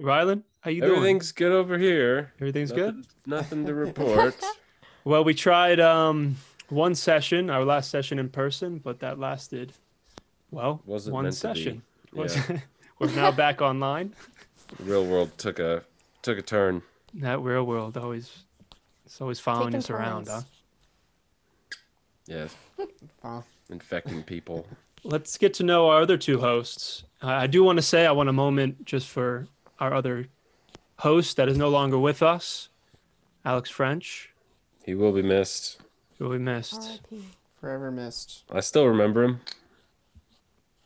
Rylan, how you doing? Everything's good over here. Everything's nothing, good. Nothing to report. Well, we tried um, one session, our last session in person, but that lasted, well, Wasn't one meant to be. session. Was- Yeah. We're now back online. the real world took a took a turn. That real world always, it's always following Taking us around, huh? turns. Yes, Wow. infecting people. Let's get to know our other two hosts. I do want to say I want a moment just for our other host that is no longer with us, Alex French, He will be missed. He will be missed. R.I.P. Forever missed. I still remember him.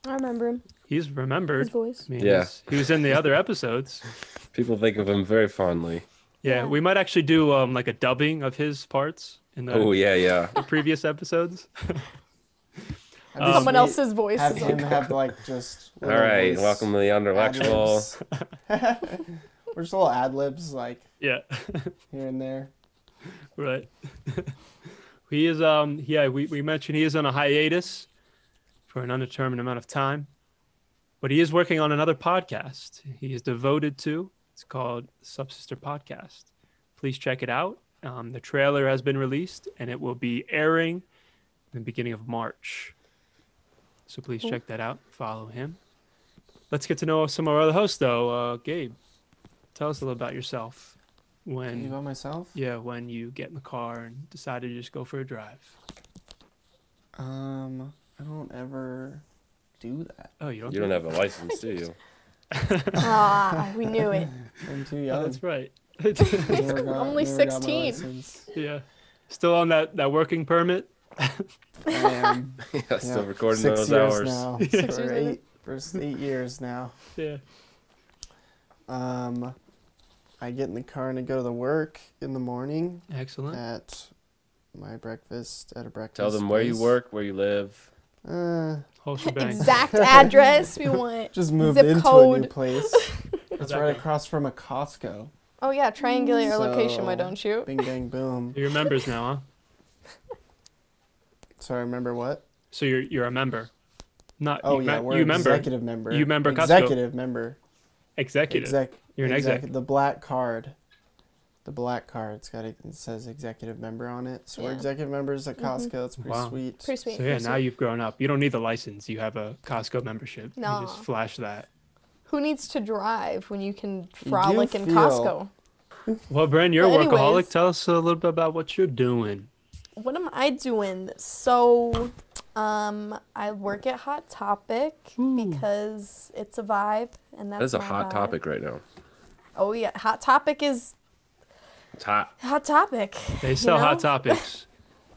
I remember him. He's remembered. His voice. I mean, Yeah. he was in the other episodes. People think of him very fondly. Yeah, Yeah. we might actually do um like a dubbing of his parts in the Oh yeah, yeah. the previous episodes. Have Um, Someone else's voice Have is him like have like just. All little right, voice welcome to the Underlectual. We're just little ad libs like yeah, here and there. right. he is um yeah we we mentioned he is on a hiatus for an undetermined amount of time, but he is working on another podcast. He is devoted to. It's called Subsister Podcast. Please check it out. Um, the trailer has been released and it will be airing in the beginning of March. So please Cool. check that out. Follow him. Let's get to know some of our other hosts, though. Uh, Gabe, tell us a little about yourself. You When by myself? yeah, when you get in the car and decide to just go for a drive. Um, I don't ever do that. Oh, you don't. You don't have a license, do you? ah, we knew it. I'm too Oh, that's right. Got- Only never got my 16. yeah, still on that that working permit. I am. yeah, still yeah, recording six those years hours. now. Six for years eight, for eight years now. Yeah. Um, I get in the car and I go to the work in the morning Excellent. at my breakfast at a breakfast. Tell them where you work, where you live. Uh, Exact address we want. just moved Zip into a new place. It's that right across from a Costco. Oh yeah, triangulate our location. Why don't you? Bing bang boom. You're members now, huh? So I remember what? So you're you're a member. Not Oh you, yeah, me- we're you member executive member. You member Costco. Executive member. executive. Exec. You're an exec. The black card. The black card. It's got a, it says executive member on it. So we're executive members at Mhm. Costco. It's pretty Wow. sweet. Pretty sweet. So yeah, pretty now sweet. you've grown up. You don't need the license. You have a Costco membership. No. You just flash that. Who needs to drive when you can do frolic in feel- Costco? Well, Bryn, you're a But workaholic. anyways. Tell us a little bit about what you're doing. What am I doing? So, um, I work at Hot Topic because it's a vibe, and that's That is a hot vibe. topic right now. Oh yeah, Hot Topic is It's hot. Hot Topic. They you sell hot topics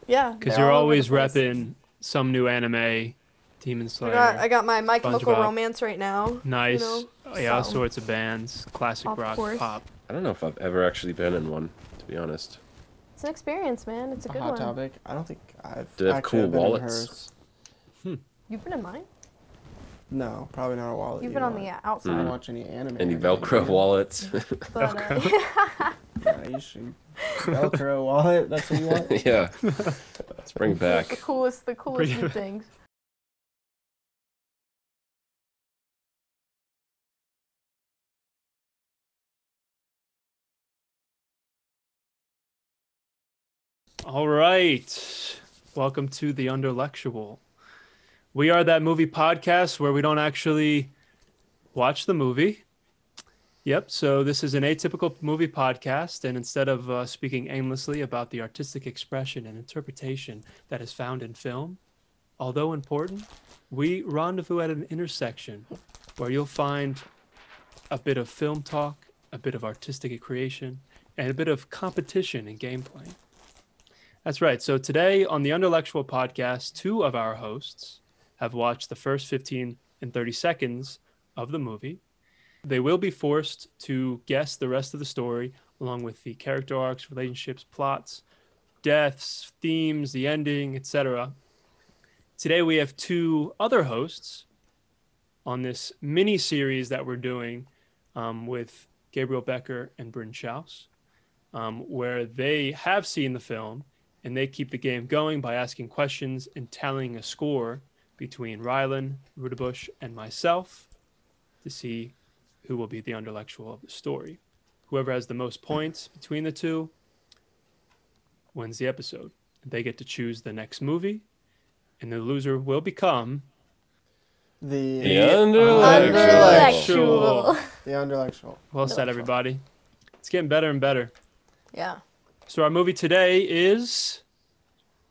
Yeah, because you're always repping some new anime, Demon I Slayer. got, I got my My Chemical Romance right now. nice. know, Oh, yeah, all sorts of bands, classic Of rock, course. pop. I don't know if I've ever actually been in one, to be honest. It's an experience, man. It's a A good hot one. topic. I don't think I've. Do they have actually cool been in wallets? hers. You've been in mine. No, probably not a wallet. You've you been on want. the I outside. don't Mm. watch any anime. Any Velcro anything. wallets? But, uh, Yeah, you should. Velcro wallet. That's what you want. yeah. Let's bring the back. coolest, the coolest Bring new things. All right. Welcome to the Underlectual. We are that movie podcast where we don't actually watch the movie. Yep. So this is an atypical movie podcast, and instead of uh, speaking aimlessly about the artistic expression and interpretation that is found in film, although important, we rendezvous at an intersection where you'll find a bit of film talk, a bit of artistic creation, and a bit of competition and gameplay. That's right. So today on the Underlectual podcast, two of our hosts have watched the first 15 and 30 seconds of the movie. They will be forced to guess the rest of the story, along with the character arcs, relationships, plots, deaths, themes, the ending, etc. Today we have two other hosts on this mini series that we're doing um, with Gabriel Becker and Bryn Shouse, um, where they have seen the film and they keep the game going by asking questions and tallying a score between Rylan, Rudabush, and myself to see who will be the intellectual of the story. Whoever has the most points between the two wins the episode. They get to choose the next movie, and the loser will become The The Underlectual. the underlectual. well said, everybody. It's getting better and better. Yeah. So our movie today is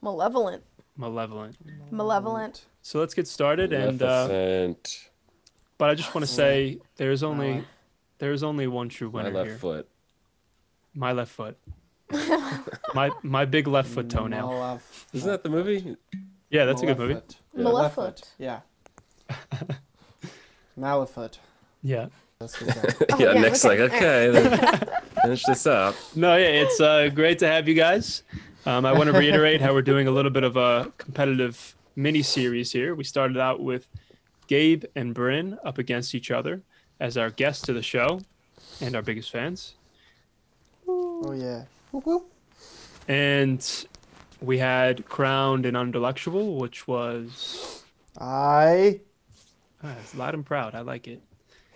Malevolent. Malevolent. Malevolent. So let's get started, and uh, Maleficent. but I just want to say there's only there's only one true winner my left here. foot. My left foot. my my big left foot toenail. Malef- Isn't that the movie? Yeah, that's a good movie. Malefoot. Yeah. Malefoot. Yeah. Malefoot. Yeah. That's good. Oh, yeah, yeah, Nick's okay, like, okay, then finish this up. No, yeah, it's uh, great to have you guys. Um, I want to reiterate how we're doing a little bit of a competitive mini series here. We started out with Gabe and Bryn up against each other as our guests to the show and our biggest fans. oh yeah. Whoop, whoop. And we had Crowned and Underlectual, which was I. uh, it's loud and proud. I like it.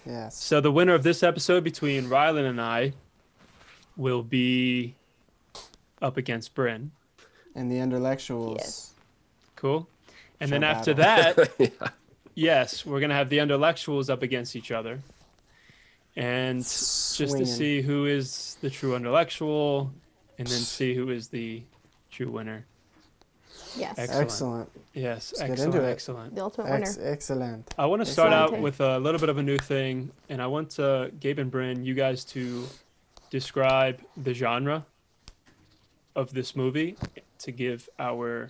Yes. So the winner of this episode between Rylan and I will be up against Bryn. And the intellectuals. Yes. Cool. And Show then after battle. that, yeah. yes, we're gonna have the intellectuals up against each other, and just to see who is the true intellectual, and then see who is the true winner. Yes. Excellent. Excellent. Yes, get excellent, into it. excellent. The ultimate winner. Ex- excellent. I want to start out with a little bit of a new thing, and I want uh, Gabe and Bryn, you guys to describe the genre of this movie to give our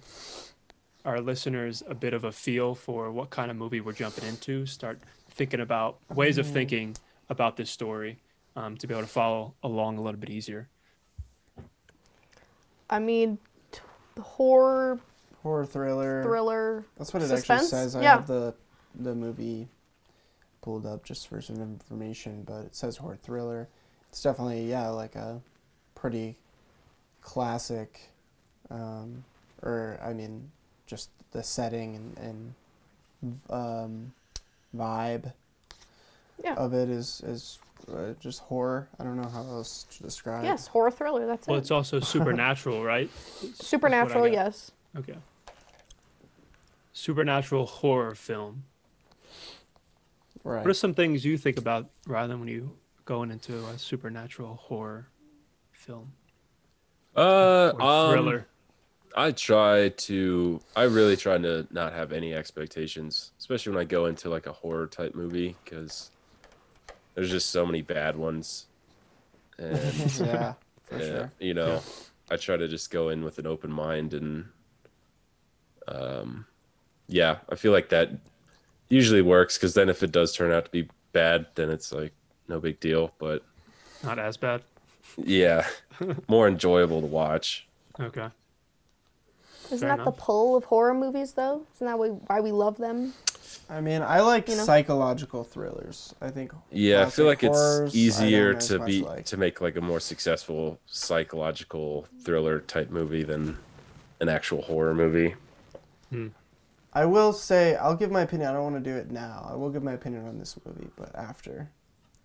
our listeners a bit of a feel for what kind of movie we're jumping into. Start thinking about ways of thinking about this story um, to be able to follow along a little bit easier. I mean, t- horror, Horror thriller. thriller. That's what it Suspense? actually says. I Yeah. have the the movie pulled up just for some information, but it says horror thriller. It's definitely yeah, like a pretty classic, um, or I mean, just the setting and and um, vibe Yeah. of it is is uh, just horror. I don't know how else to describe. It. Yes, horror thriller. That's Well, it. Well, it's also supernatural, right? Supernatural. Yes. Okay. Supernatural horror film. Right. What are some things you think about rather than when you going into a supernatural horror film Uh, or um, thriller? I try to. I really try to not have any expectations, especially when I go into like a horror type movie, because there's just so many bad ones, and yeah, for yeah, sure. you know, I try to just go in with an open mind, and um, yeah, I feel like that usually works, because then if it does turn out to be bad, then it's like no big deal, but Not as bad. yeah, more enjoyable to watch. Okay. Isn't Fair that the pull of horror movies, though? Isn't that why, why we love them? I mean, I like You know? psychological thrillers. I think. Yeah, I feel like horrors, it's easier to be like. to make like a more successful psychological thriller type movie than an actual horror movie. Hmm. I will say, I'll give my opinion. I don't want to do it now. I will give my opinion on this movie, but after,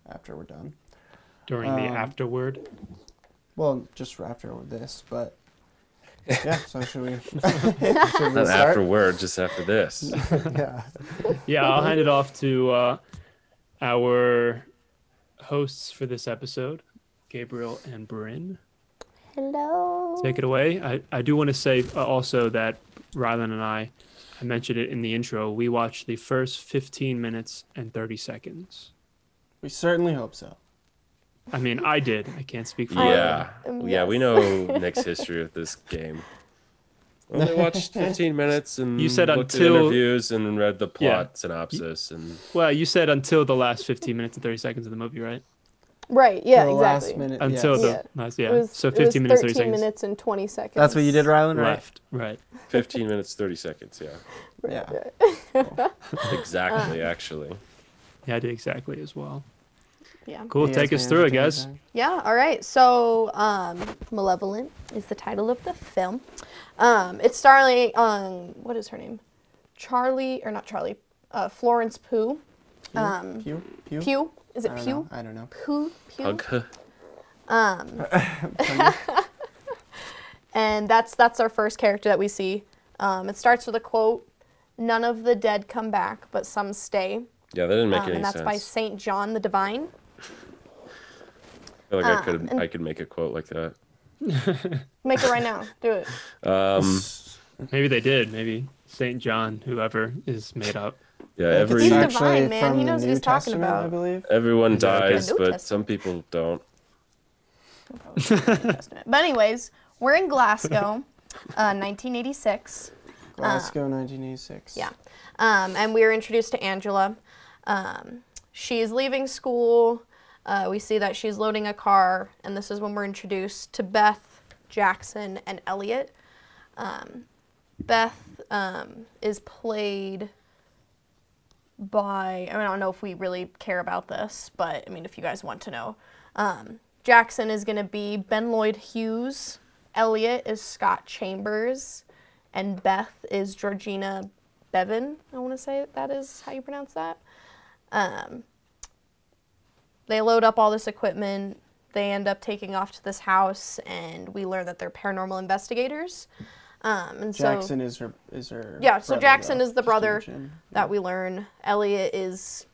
after we're done. During the Um, afterward. Well, just after this, but yeah. So should we? should we Not start? afterward, just after this. yeah. Yeah, I'll hand it off to uh, our hosts for this episode, Gabriel and Bryn. Hello. Take it away. I, I do want to say uh, also that Rylan and I, I mentioned it in the intro, we watched the first 15 minutes and 30 seconds. We certainly hope so. I mean, I did. I can't speak for Yeah, Um, yeah, we know Nick's history with this game. We only watched 15 minutes and You said looked until- at interviews and read the plot Yeah. synopsis and Well, you said until the last 15 minutes and 30 seconds of the movie, right? Right. Yeah. the exactly. last minute. Until yes. the Yeah. last, yeah. Was, so 15 minutes, 30 13 seconds minutes and 20 seconds. That's what you did, Rylan, right? left. Right. 15 minutes 30 seconds. Yeah, Yeah. exactly. Uh. Actually, Yeah, I did exactly as well. Yeah. Cool. You Take us through it, entertain guys. Yeah, all right. So, um, Malevolent is the title of the film. Um, it's starring on, what is her name? Charlie, or not Charlie, uh, Florence Pugh. Pew? Um, Pew? Pew? Pew? Is it I Pew? know. I don't know. Pew? Pew? Hug. Um, and that's that's our first character that we see. Um, it starts with a quote: "None of the dead come back, but some stay," Yeah, that didn't make um, any sense. and that's sense. by Saint John the Divine. I feel like I um, could I could make a quote like that. Make it right now. Do it. Um, Maybe they did. Maybe Saint John, whoever is made up. Yeah, It's every He's divine, actually man. from He the knows what New he's talking Testament, I about. believe. everyone Is that okay? dies, New but some people don't. But anyways, we're in Glasgow, uh, 1986. Glasgow, 1986. Yeah. Um, and we were introduced to Angela. Um, she's leaving school. Uh, we see that she's loading a car, and this is when we're introduced to Beth, Jackson, and Elliot. Um, Beth um, is played by, I, mean, I don't know if we really care about this, but I mean, if you guys want to know. Um, Jackson is going to be Ben Lloyd Hughes. Elliot is Scott Chambers. And Beth is Georgina Bevan. I want to say that is how you pronounce that. Um, they load up all this equipment. They end up taking off to this house, and we learn that they're paranormal investigators. Um, and so Jackson is her is her. Yeah, so Jackson though, is the brother. mention. that we learn Elliot is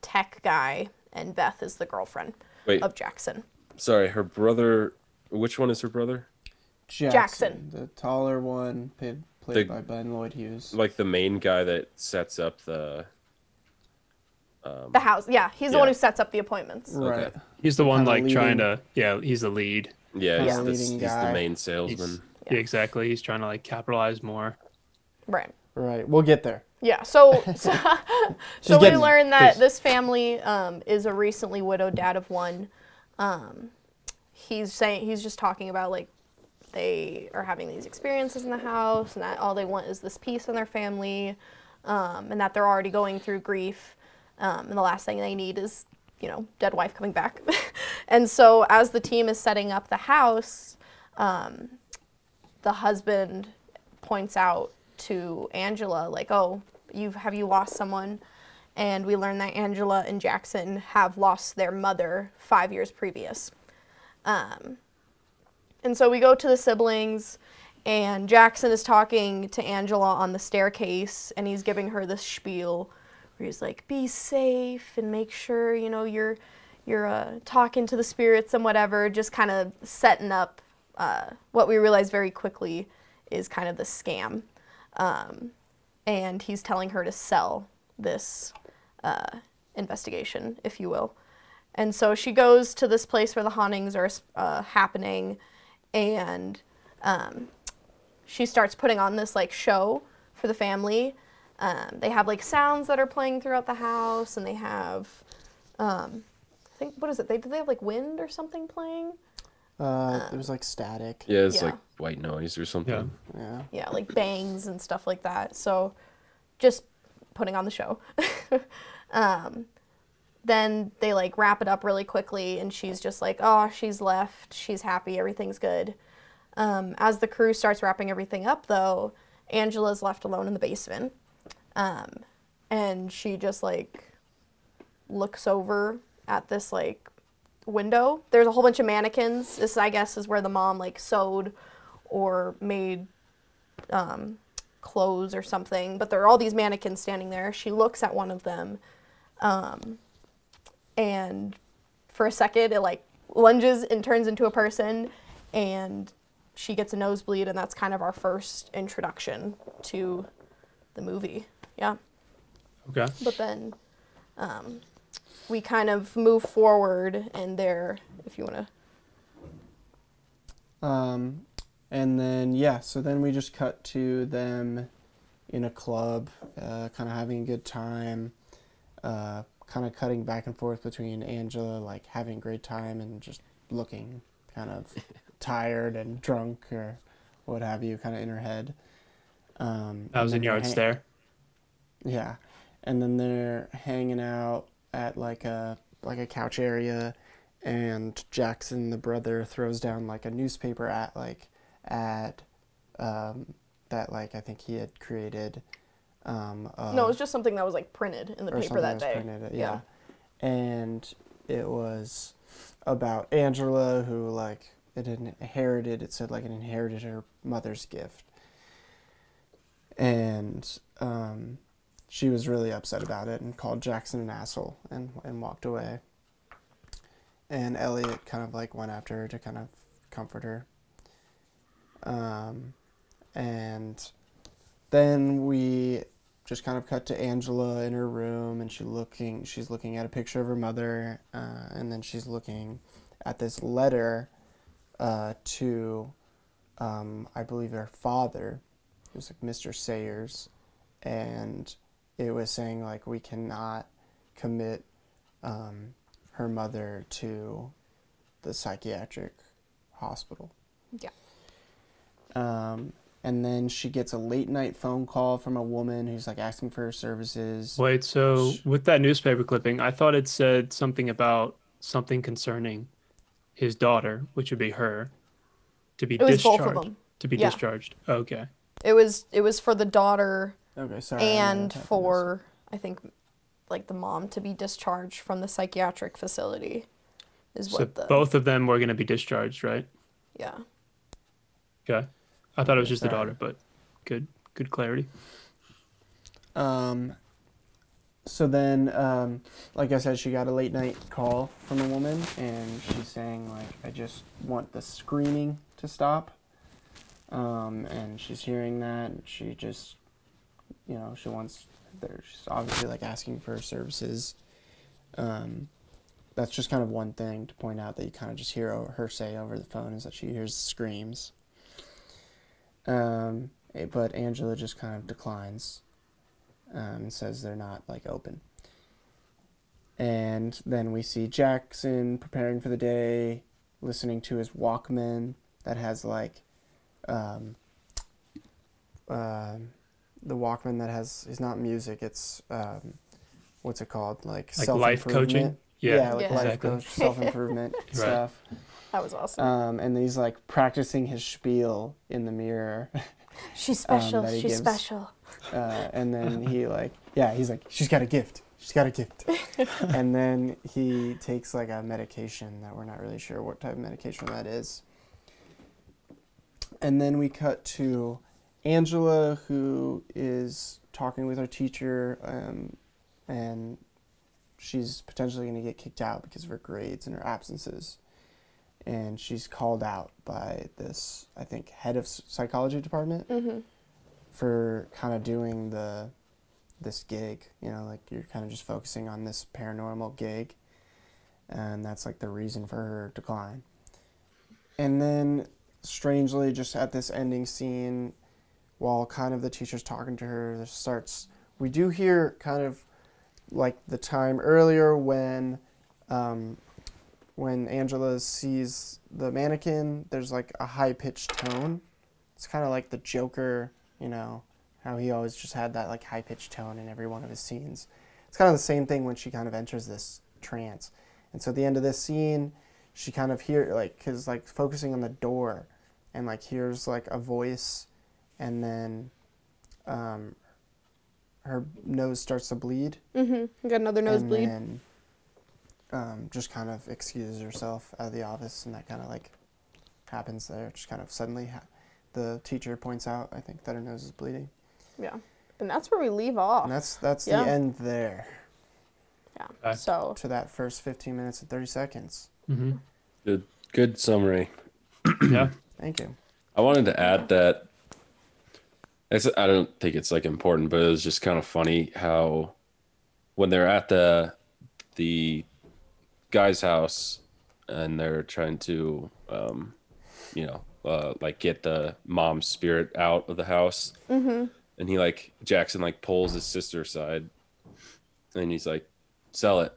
tech guy, and Beth is the girlfriend Wait, of Jackson. sorry, her brother. Which one is her brother? Jackson, Jackson. the taller one, played, played The- by Ben Lloyd Hughes. Like the main guy that sets up the. The house, yeah, he's the one who sets up the appointments. right. okay. He's the one Kinda like trying to. Yeah, he's the lead. Yeah, he's, Yeah. the, he's the guy. main He's, salesman. yeah, exactly. He's trying to like capitalize more. Right. Right. We'll get there. Yeah. So, so, so we learned that Please. this family um, is a recently widowed dad of one. Um, he's saying he's just talking about like they are having these experiences in the house, and that all they want is this peace in their family, um, and that they're already going through grief, um, and the last thing they need is you know dead wife coming back. and so as the team is setting up the house, um, the husband points out to Angela, like, "Oh, you have you lost someone?" And we learn that Angela and Jackson have lost their mother five years previous. Um, and so we go to the siblings, and Jackson is talking to Angela on the staircase, and he's giving her this spiel where he's like, "Be safe and make sure you know you're you're uh, talking to the spirits and whatever." Just kind of setting up uh, what we realize very quickly is kind of the scam, um, and he's telling her to sell this uh, investigation, if you will. And so she goes to this place where the hauntings are uh, happening, and um, she starts putting on this like show for the family. Um, they have like sounds that are playing throughout the house, and they have, um, I think, what is it? They do they have like wind or something playing? Uh, it was like static. Yeah, it's Yeah. like white noise or something. Yeah. yeah, like bangs and stuff like that. So just putting on the show. um, then they like wrap it up really quickly, and she's just like, oh, she's left. She's happy. Everything's good. Um, as the crew starts wrapping everything up, though, Angela's left alone in the basement. Um, and she just like looks over at this like window. There's a whole bunch of mannequins. This, I guess, is where the mom like sewed or made um, clothes or something. But there are all these mannequins standing there. She looks at one of them, um, and for a second, it like lunges and turns into a person, and she gets a nosebleed, and that's kind of our first introduction to the movie. Yeah. Okay. But then um, we kind of move forward, and there, if you want to. Um, and then yeah, so then we just cut to them in a club, uh, kind of having a good time, uh, kind of cutting back and forth between Angela like having a great time and just looking kind of tired and drunk or what have you, kind of in her head. Um, That was and in then they're Yards hang- there. Yeah, and then they're hanging out at like a like a couch area, and Jackson, the brother, throws down like a newspaper at like ad, um, that like I think he had created, Um, of- no, it was just something that was like printed in the paper that day. printed, Yeah. yeah. And it was about Angela who like it inherited it said like it inherited her mother's gift. And um, she was really upset about it and called Jackson an asshole and and walked away. And Elliot kind of like went after her to kind of comfort her. Um, and then we just kind of cut to Angela in her room, and she looking. She's looking at a picture of her mother, uh, and then she's looking at this letter uh, to, um, I believe, her father. It was like Mr. Sayers, and it was saying like we cannot commit um, her mother to the psychiatric hospital. Yeah. Um, and then she gets a late night phone call from a woman who's like asking for her services. Wait, so Sh- with that newspaper clipping, I thought it said something about something concerning his daughter, which would be her, to be It was discharged. both of them. To be Yeah. discharged. Okay. It was it was for the daughter Okay, sorry. I don't know and what for I think like the mom to be discharged from the psychiatric facility is So what the both of them were going to be discharged, right? yeah. Okay. I thought it was just the daughter, but good, good clarity. Um, so then, um, like I said, she got a late night call from a woman, and she's saying like, "I just want the screaming to stop." Um, and she's hearing that, and she just, you know, she wants. She's obviously like asking for services. Um, that's just kind of one thing to point out that you kind of just hear her say over the phone is that she hears screams. Um, but Angela just kind of declines um, and says they're not like open. And then we see Jackson preparing for the day, listening to his Walkman that has like um, um the Walkman that has is not music, it's um, what's it called? Like, Like life coaching? self-improvement. Yeah, Yeah, like Yeah. life exactly. coach, self improvement stuff. That was awesome. Um, and he's like practicing his spiel in the mirror. She's um, special. that he She's gives. special. uh, and then he like yeah he's like she's got a gift she's got a gift and then he takes like a medication that we're not really sure what type of medication that is and then we cut to angela who is talking with her teacher um, and she's potentially going to get kicked out because of her grades and her absences. And she's called out by this i think head of psychology department hmm for kind of doing the this gig you know like you're kind of just focusing on this paranormal gig. And that's like the reason for her decline. And then strangely just at this ending scene while kind of the teacher's talking to her starts we do hear kind of like the time earlier when um, when angela sees the mannequin there's like a high-pitched tone it's kind of like the joker you know how he always just had that like high pitched tone in every one of his scenes. It's kind of the same thing when she kind of enters this trance. And so at the end of this scene, she kind of hear like cuz like focusing on the door and like hears like a voice and then um her nose starts to bleed hmm Got another nosebleed. and nosebleed. then um, just kind of excuses herself out of the office and that kind of like happens there just kind of suddenly ha- the teacher points out i think that her nose is bleeding Yeah. And that's where we leave off. and that's that's Yeah. the end there yeah. Okay. So to that first 15 minutes and 30 seconds hmm Good, good summary. yeah. thank you I wanted to add that. It's, I don't think it's like important, but it was just kind of funny how when they're at the the guy's house and they're trying to, um, you know, uh, like get the mom's spirit out of the house, hmm and he like Jackson like pulls his sister aside, and he's like, "Sell it."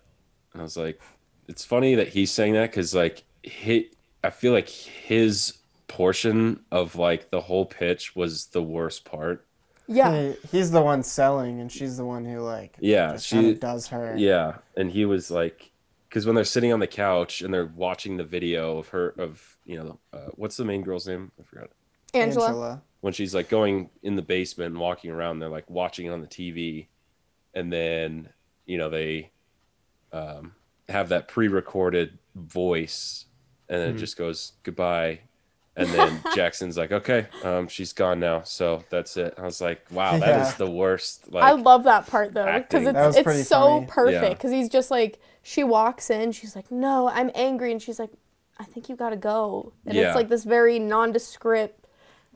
And I was like, "It's funny that he's saying that because like he, I feel like his portion of like the whole pitch was the worst part. yeah. He- he's the one selling and she's the one who like Yeah, just she- kind of does her Yeah, and he was like, because when they're sitting on the couch and they're watching the video of her of you know uh, what's the main girl's name? I forgot. Angela. angela when she's like going in the basement and walking around, they're like watching it on the TV, and then you know they um, have that pre-recorded voice, and then it Mhm. just goes goodbye, and then Jackson's like, okay, um, she's gone now, so that's it. I was like, wow, that is Yeah. the worst. Like, I love that part though because it's That was pretty it's so funny. perfect Yeah. because he's just like she walks in, she's like, "No, I'm angry," and she's like, "I think you gotta go," and Yeah. it's like this very nondescript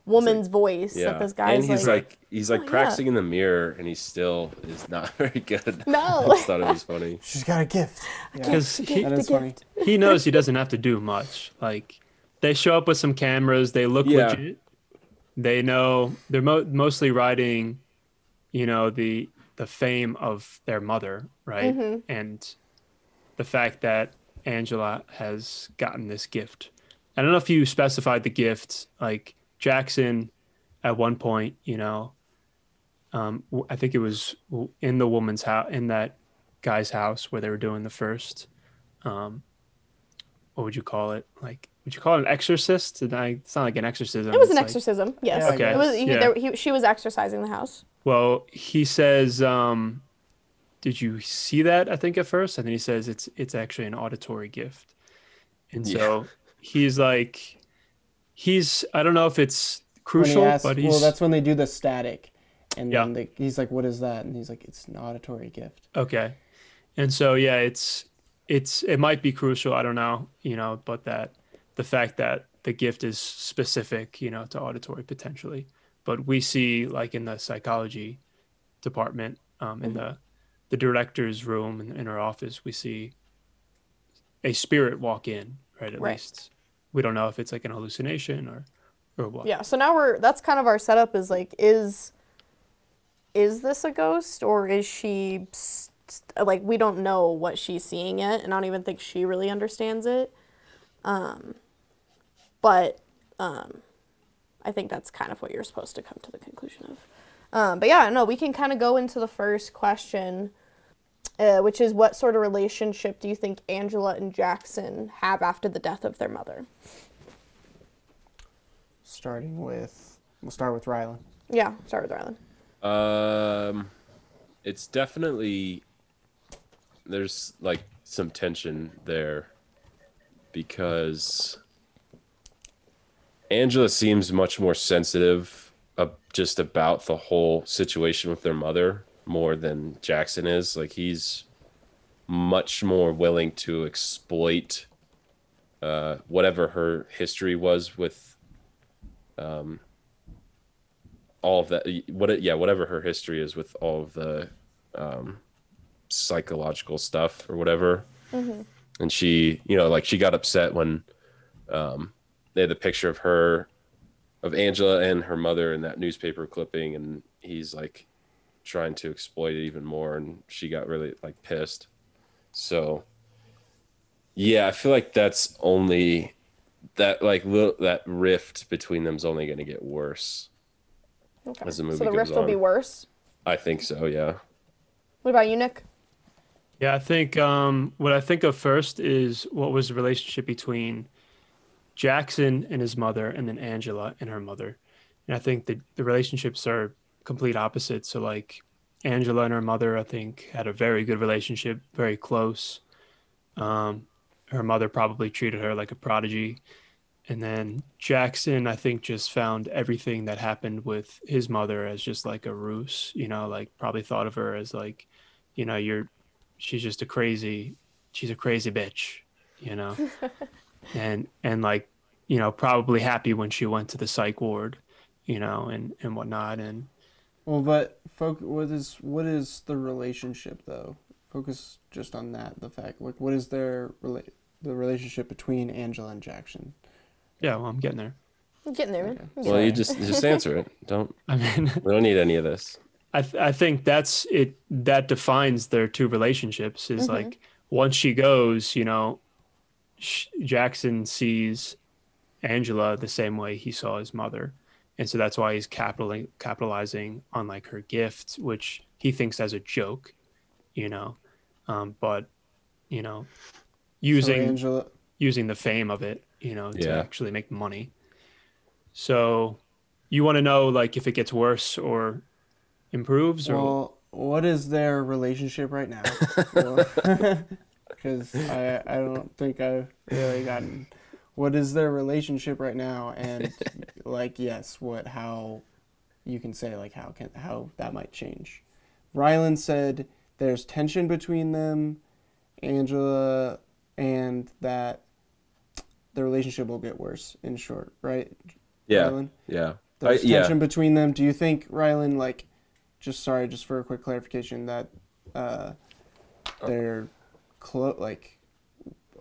woman's voice yeah, that this guy's and he's like, like, he's like "Oh, yeah." practicing in the mirror, and he still is not very good. No. I just thought it was funny. She's got a gift. Because the he, That gift, is the funny. gift. he knows he doesn't have to do much. Like they show up with some cameras, they look Yeah. legit. They know they're mo- mostly riding, you know, the the fame of their mother, right? And the fact that Angela has gotten this gift. I don't know if you specified the gift. Like Jackson, at one point, you know, um, I think it was in the woman's house, in that guy's house where they were doing the first um what would you call it like would you call it an exorcist Did I, it's not like an exorcism It was an like- exorcism. Yes. Yeah, Okay. It was. He, Yeah. there, he, she was exercising the house. well he says um did you see that i think at first and then he says it's it's actually an auditory gift and so he's like he's i don't know if it's When he crucial asks- but he's well, that's when they do the static, and Yeah. then they, he's like, "What is that?" And he's like, "It's an auditory gift." Okay. And so yeah, it's it's it might be crucial, I don't know, you know, but that the fact that the gift is specific, you know, to auditory potentially. But we see like in the psychology department, um, in the the director's room in, in her office, we see a spirit walk in, right? At Right. least we don't know if it's like an hallucination or or what. Yeah. So now we're. That's kind of our setup. Is like, is is this a ghost or is she like we don't know what she's seeing yet, and I don't even think she really understands it. Um, but um, I think that's kind of what you're supposed to come to the conclusion of. Um, but yeah, no, we can kind of go into the first question, uh, which is what sort of relationship do you think Angela and Jackson have after the death of their mother? Starting with, we'll start with Rylan. Yeah, start with Rylan. Um, it's definitely there's like some tension there because Angela seems much more sensitive uh, just about the whole situation with their mother more than Jackson is. Like he's much more willing to exploit uh, whatever her history was with um, all of that what yeah whatever her history is with all of the um psychological stuff or whatever and she you know like she got upset when um they had the picture of her of angela and her mother in that newspaper clipping and he's like trying to exploit it even more and she got really like pissed so yeah i feel like that's only that like little that rift between them is only going to get worse Okay. As the movie so the goes rift will be worse. i think so yeah What about you, Nick? Yeah, I think um, what I think of first is what was the relationship between Jackson and his mother, and then Angela and her mother. And I think that the relationships are complete opposites. So, like Angela and her mother, I think had a very good relationship, very close. Um, her mother probably treated her like a prodigy. And then Jackson, I think, just found everything that happened with his mother as just like a ruse, you know, like probably thought of her as like, you know, you're she's just a crazy she's a crazy bitch you know and and like you know probably happy when she went to the psych ward you know and and whatnot and Well, but folk, what is what is the relationship though? Focus just on that. The fact, like, what is their rela- the relationship between Angela and Jackson? yeah well i'm getting there I'm getting there, man. Okay. Well getting you just just answer it don't i mean we don't need any of this i th- i think that's it that defines their two relationships is mm-hmm. like once she goes you know jackson sees angela the same way he saw his mother and so that's why he's capitalizing capitalizing on like her gift which he thinks as a joke you know um, but you know using so Angela. using the fame of it you know to Yeah. actually make money so you want to know like if it gets worse or improves or Well, what is their relationship right now? Because I, I don't think I've really gotten. What is their relationship right now? And like, yes, what, how, you can say like how can how that might change. rylan said there's tension between them, Angela, and that the relationship will get worse. In short, right? Yeah, Rylan? yeah, There's I- yeah. tension between them. Do you think Rylan, like, just sorry, just for a quick clarification, that uh, they're close, like,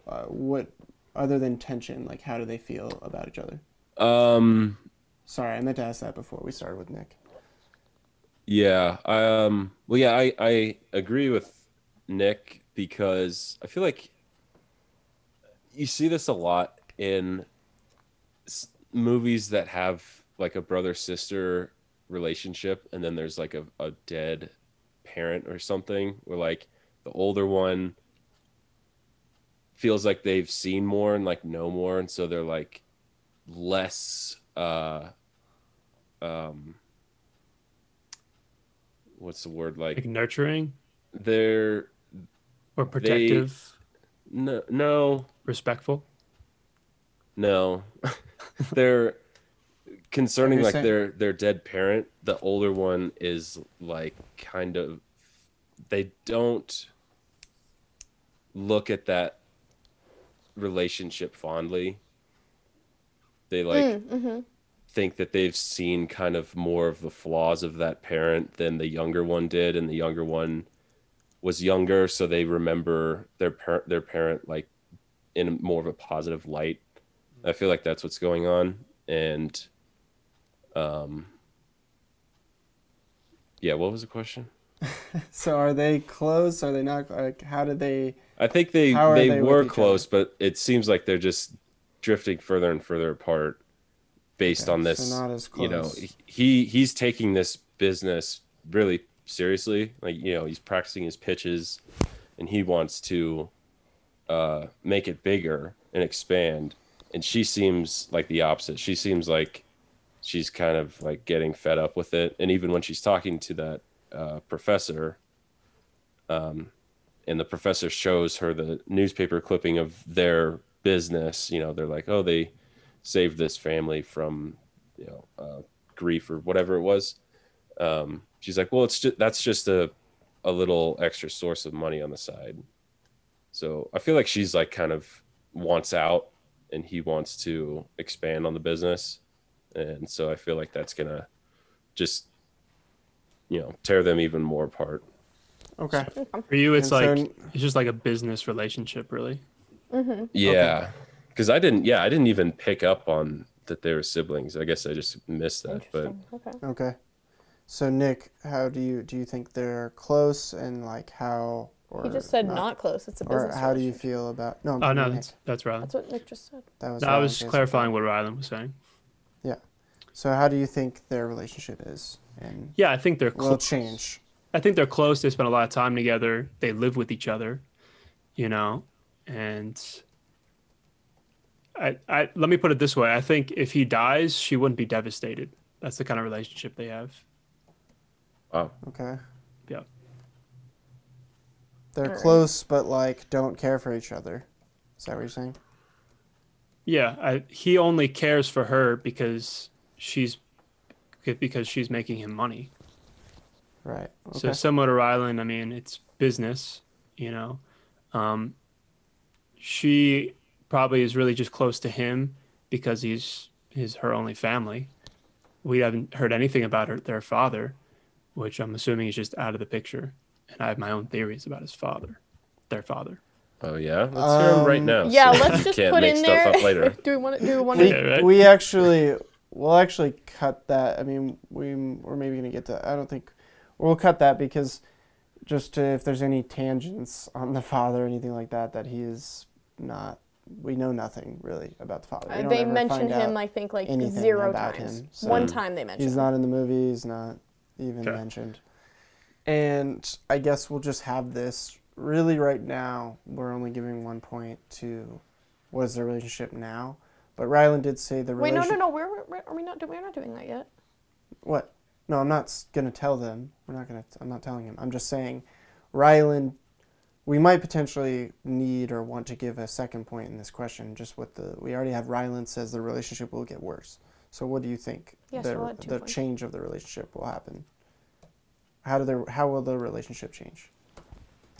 uh, what other than tension, like, how do they feel about each other? Um, Sorry, I meant to ask that before we started with Nick. yeah. Um, well, yeah, I I agree with Nick because I feel like you see this a lot in s- movies that have like a brother sister relationship, and then there's like a, a dead parent or something, where like the older one feels like they've seen more and like know more, and so they're like less uh um what's the word like like nurturing? They're or protective, no no. Respectful. no. They're concerning like saying- their their dead parent. The older one is like kind of they don't look at that relationship fondly they like mm-hmm. think that they've seen kind of more of the flaws of that parent than the younger one did and the younger one was younger so they remember their parent their parent like in more of a positive light i feel like that's what's going on and um yeah what was the question So are they close? Are they not? Like, how did they? i think they they, they were close but it seems like they're just drifting further and further apart based Okay, on so this not as you know he he's taking this business really seriously like you know he's practicing his pitches and he wants to uh make it bigger and expand and she seems like the opposite she seems like she's kind of like getting fed up with it and even when she's talking to that uh professor um and the professor shows her the newspaper clipping of their business. You know they're like oh they saved this family from you know uh, grief or whatever it was. Um, she's like well it's just that's just a a little extra source of money on the side. So i feel like she's like kind of wants out and he wants to expand on the business. And so i feel like that's gonna just you know tear them even more apart Okay. For you, it's And so- like it's just like a business relationship, really. Mm-hmm. yeah because i didn't yeah i didn't even pick up on that they were siblings i guess i just missed that but Interesting. Okay. Okay. So Nick, how do you do you think they're close and like how? Or He just said not, close. It's a business. Or business. how do you feel about? No, Oh no, Nick. that's that's Rylan. That's what Nick just said. that was. No, I was just clarifying what Rylan was saying. Yeah. So how do you think their relationship is and Yeah, I think they're close. it change? I think they're close. They spend a lot of time together. They live with each other, you know, and I, I let me put it this way. I think if he dies, she wouldn't be devastated. That's the kind of relationship they have. wow Okay. Yeah. They're Alright. close, but like don't care for each other. Is that what you're saying? Yeah, I, he only cares for her because she's because she's making him money. Right. Okay. So similar to Rylan, I mean, it's business, you know. Um, she probably is really just close to him because he's he's her only family. We haven't heard anything about her their father, which I'm assuming is just out of the picture. And I have my own theories about his father, their father. Oh yeah, let's hear him right Um, now. Yeah, so let's just can't put make in stuff there. up later. do we want to? Do we want we, to? Yeah, right? we actually we'll actually cut that. I mean, we we're maybe gonna get to. I don't think we'll cut that because just to, if there's any tangents on the father or anything like that, that he is not. We know nothing really about the father. We Uh, don't they ever mentioned find him, out I think, like anything zero about times. him, so- One time they mentioned. He's not in the movie. He's not even Okay. mentioned. And I guess we'll just have this. Really, right now, we're only giving one point to what is their relationship now. But Rylan did say the Wait, no, relationship. no, no. We're, we're are we not? do- We're not doing that yet. what? No, I'm not s- gonna tell them. We're not gonna. I'm not telling him. I'm just saying, Rylan. We might potentially need or want to give a second point in this question. Just what the we already have. Rylan says the relationship will get worse. So what do you think? Yes, the we'll add two the points. change of the relationship will happen. How do the how will the relationship change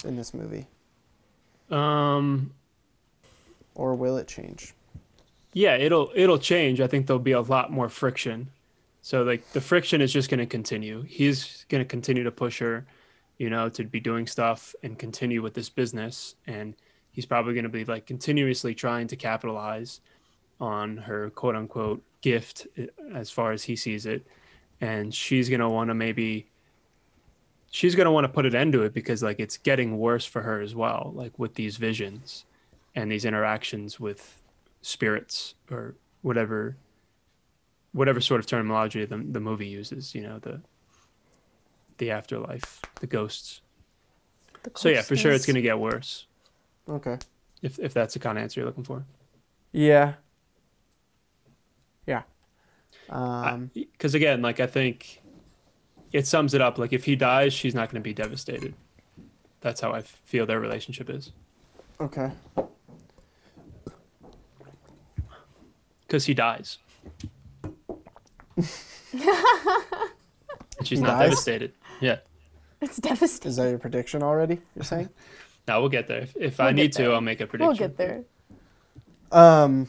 in this movie, Um, or will it change? Yeah, it'll it'll change. I think there'll be a lot more friction. So like the friction is just going to continue. He's going to continue to push her, you know, to be doing stuff and continue with this business, and he's probably going to be like continuously trying to capitalize on her quote unquote gift eh, as far as he sees it, and she's going to want to maybe she's going to want to put an end to it because like it's getting worse for her as well like with these visions and these interactions with spirits or whatever whatever sort of terminology the, the movie uses you know the the afterlife the ghosts The so yeah for sure it's going to get worse Okay. if if that's the kind of answer you're looking for Yeah. Yeah. Um, because again like i think it sums it up like if he dies she's not going to be devastated that's how i feel their relationship is okay. Because he dies and she's He not dies? devastated yeah It's devastating. Is that your prediction already? You're saying? no, we'll get there if, if i We'll get need to i'll make a prediction We'll get there. um.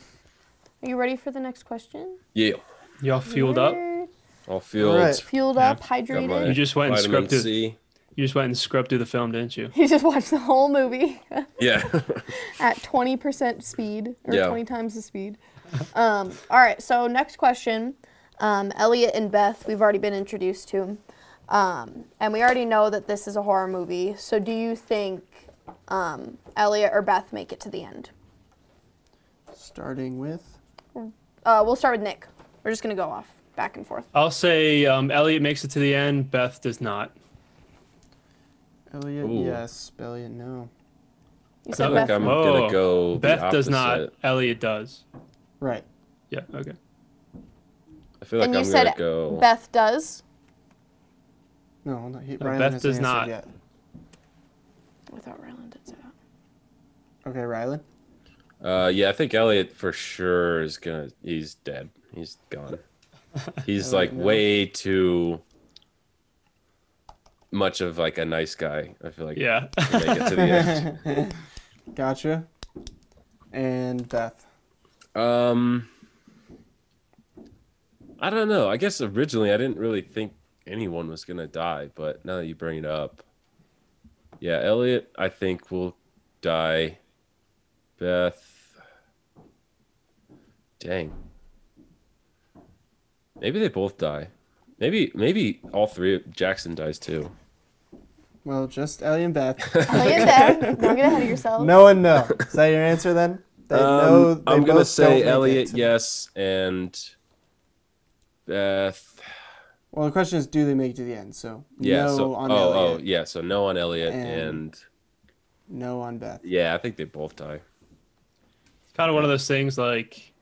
Are you ready for the next question? Yeah. y'all fueled up We're All fueled. Alright. Fueled Yeah. up, Got my hydrated. You just went and vitamin scripted- C. You just went and scrubbed through the film, didn't you? You just watched the whole movie Yeah. at 20% speed, or Yeah. 20 times the speed. Um, all right, so next question. Um, Elliot and Beth, we've already been introduced to. Um, and we already know that this is a horror movie. So do you think um, Elliot or Beth make it to the end? Starting with. Uh, we'll start with Nick. We're just going to go off back and forth. I'll say um, Elliot makes it to the end. Beth does not. Elliot, Ooh. yes. Elliot, no. You I said feel like Beth. I'm Whoa. gonna go. the Beth does not. Elliot does. Right. Yeah. Okay. I feel like and I'm said gonna go. Beth does. No, no he, No, Rylan Beth does not. Yet. I thought Ryland did say that. Okay, Rylan. Uh, yeah, I think Elliot for sure is gonna. He's dead. He's gone. He's like no. way too much of like a nice guy. I feel like. Yeah. To make it to the end. Gotcha. And Beth. Um, I don't know. I guess originally I didn't really think anyone was gonna die, but now that you bring it up, yeah, Elliot, I think will die. Beth, dang, maybe they both die. Maybe maybe all three. of Jackson dies too. Well, just Ellie and Beth. Elliot and Beth. Don't get ahead of yourself. no one no. Is that your answer then? They know- Um, they I'm gonna say don't make it Elliot, yes, and Beth. Well, the question is, do they make it to the end? So Yeah. no so on oh oh yeah. So no on Elliot And- and no on Beth. Yeah, I think they both die. It's kind of one of those things like,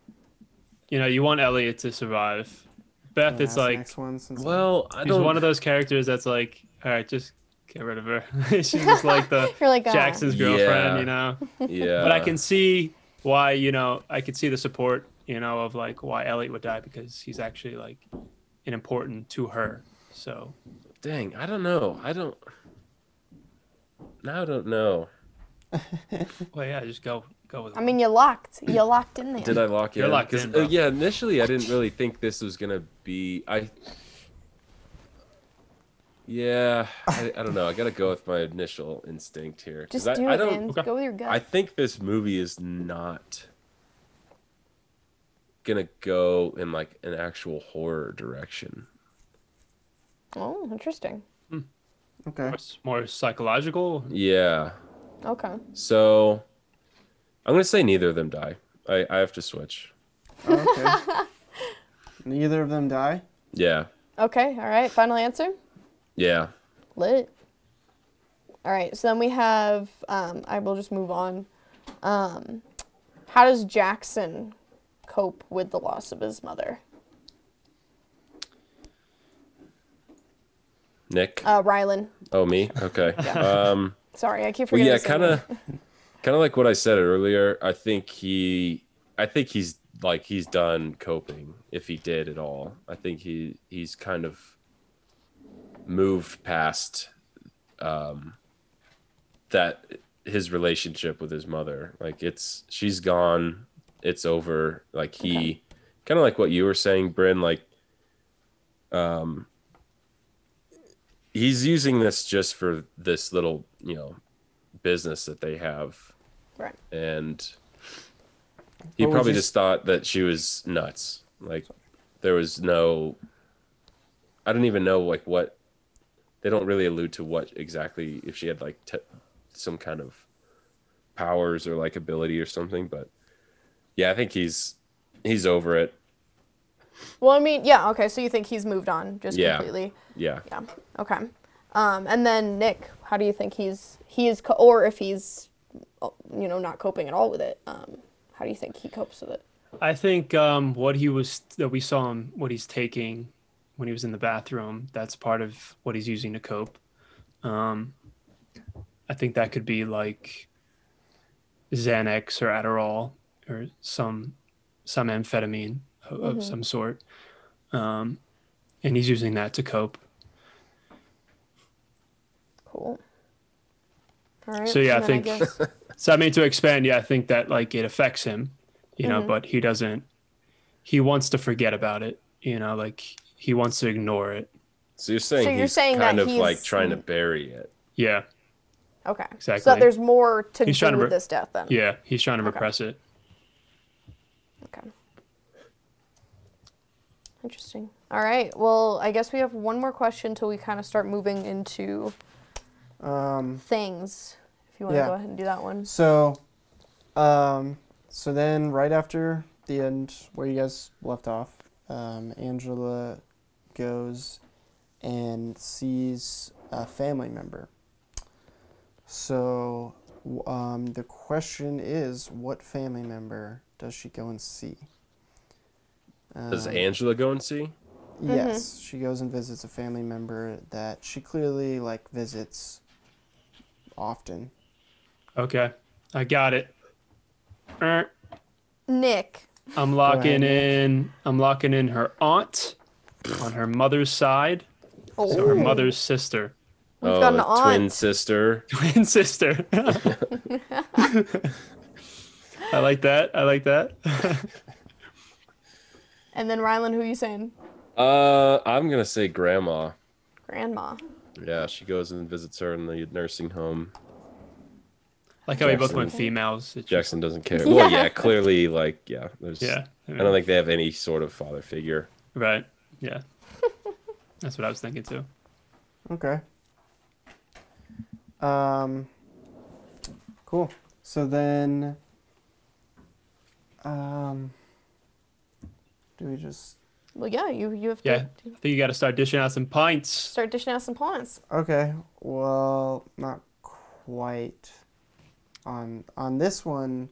you know, you want Elliot to survive. Beth, Wanna it's like next one since Well, I she's don't. one of those characters that's like, all right, just get rid of her. she's just like the like, ah. Jackson's girlfriend, Yeah. you know. yeah, But I can see why, you know, I could see the support, you know, of like why Elliot would die because he's actually like an important to her. So Dang, I don't know. I don't. Now I don't know. well, yeah, just go go with. I mean, you're locked. You're locked in there. Did I lock You're in? locked 'Cause, in, uh, yeah, initially I didn't really think this was gonna be. I. Yeah, I, I don't know. I gotta go with my initial instinct here. 'cause Just I, do I it, don't. man. Okay. Go with your gut. I think this movie is not gonna go in like an actual horror direction. oh, interesting. Hmm. Okay. more, more psychological. Yeah. Okay. So I'm gonna say neither of them die. I, I have to switch. Oh, okay. Neither of them die. Yeah. Okay. All right. Final answer. Yeah. Lit. All right. So then we have. Um, I will just move on. Um, how does Jackson cope with the loss of his mother? Nick. Uh, Rylan. oh, me. Okay. Um. Sorry, I keep forgetting. Well, yeah, kind of, kind of like what I said earlier. I think he, I think he's like he's done coping if he did at all. I think he he's kind of moved past um, that his relationship with his mother. Like it's she's gone. It's over. Like he, kind of like what you were saying, Bryn. Like, um, he's using this just for this little you know business that they have Right. and he What would probably you just thought that she was nuts like there was no i don't even know like what they don't really allude to what exactly if she had like te- some kind of powers or like ability or something but yeah i think he's he's over it Well, I mean, yeah. Okay, so you think he's moved on just Yeah. completely? yeah Yeah. Okay. Um, and then Nick, how do you think he's he is, co- or if he's, uh, you know, not coping at all with it? Um, how do you think he copes with it? I think um, what he was that we saw him what he's taking when he was in the bathroom. That's part of what he's using to cope. Um, I think that could be like Xanax or Adderall or some some amphetamine of, of some sort, um, and he's using that to cope. Cool. All right. So, yeah, I think- guess- So I mean to expand, yeah, I think that like it affects him, you know, but he doesn't. He wants to forget about it, you know, like he wants to ignore it. so you're saying So you're he's saying that kind of like trying to bury it Yeah, okay. So Exactly. that there's more to He's do trying to with this death then. yeah, he's trying to Okay. repress it. Okay. Interesting. All right. Well, I guess we have one more question till we kind of start moving into Um, things. If you want to Yeah. go ahead and do that one. so, um, so then right after the end where you guys left off, um, Angela goes and sees a family member. So, um, the question is, what family member does she go and see? does Um, angela go and see Yes, she goes and visits a family member that she clearly like visits often. Okay, I got it. Er, Nick. I'm locking ahead, in. I'm locking in her aunt on her mother's side, Oh, so her mother's sister, We've oh got an a twin sister twin sister. I like that. I like that. And then Rylan, who are you saying? uh i'm gonna say grandma Grandma. yeah she goes and visits her in the nursing home like how we both went females. Just- Jackson doesn't care. Well, yeah, clearly, like, yeah, there's. Yeah. I don't think they have any sort of father figure. Right. Yeah. That's what I was thinking too. Okay. Um. Cool. So then. Um. Do we just Well, yeah, you you have Yeah. to I think you got to start dishing out some pints. start dishing out some points. Okay. Well, not quite. On on this one,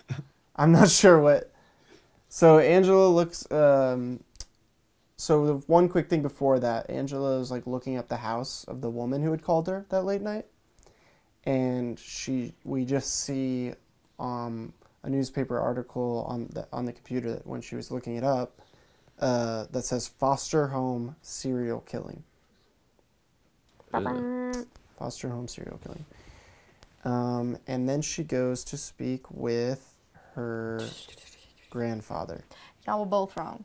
I'm not sure what. So Angela looks. Um, so the one quick thing before that, Angela is like looking up the house of the woman who had called her that late night, and she we just see um, a newspaper article on the on the computer that when she was looking it up, uh, that says foster home serial killing. foster home serial killing. Um, and then she goes to speak with her grandfather. Y'all were both wrong.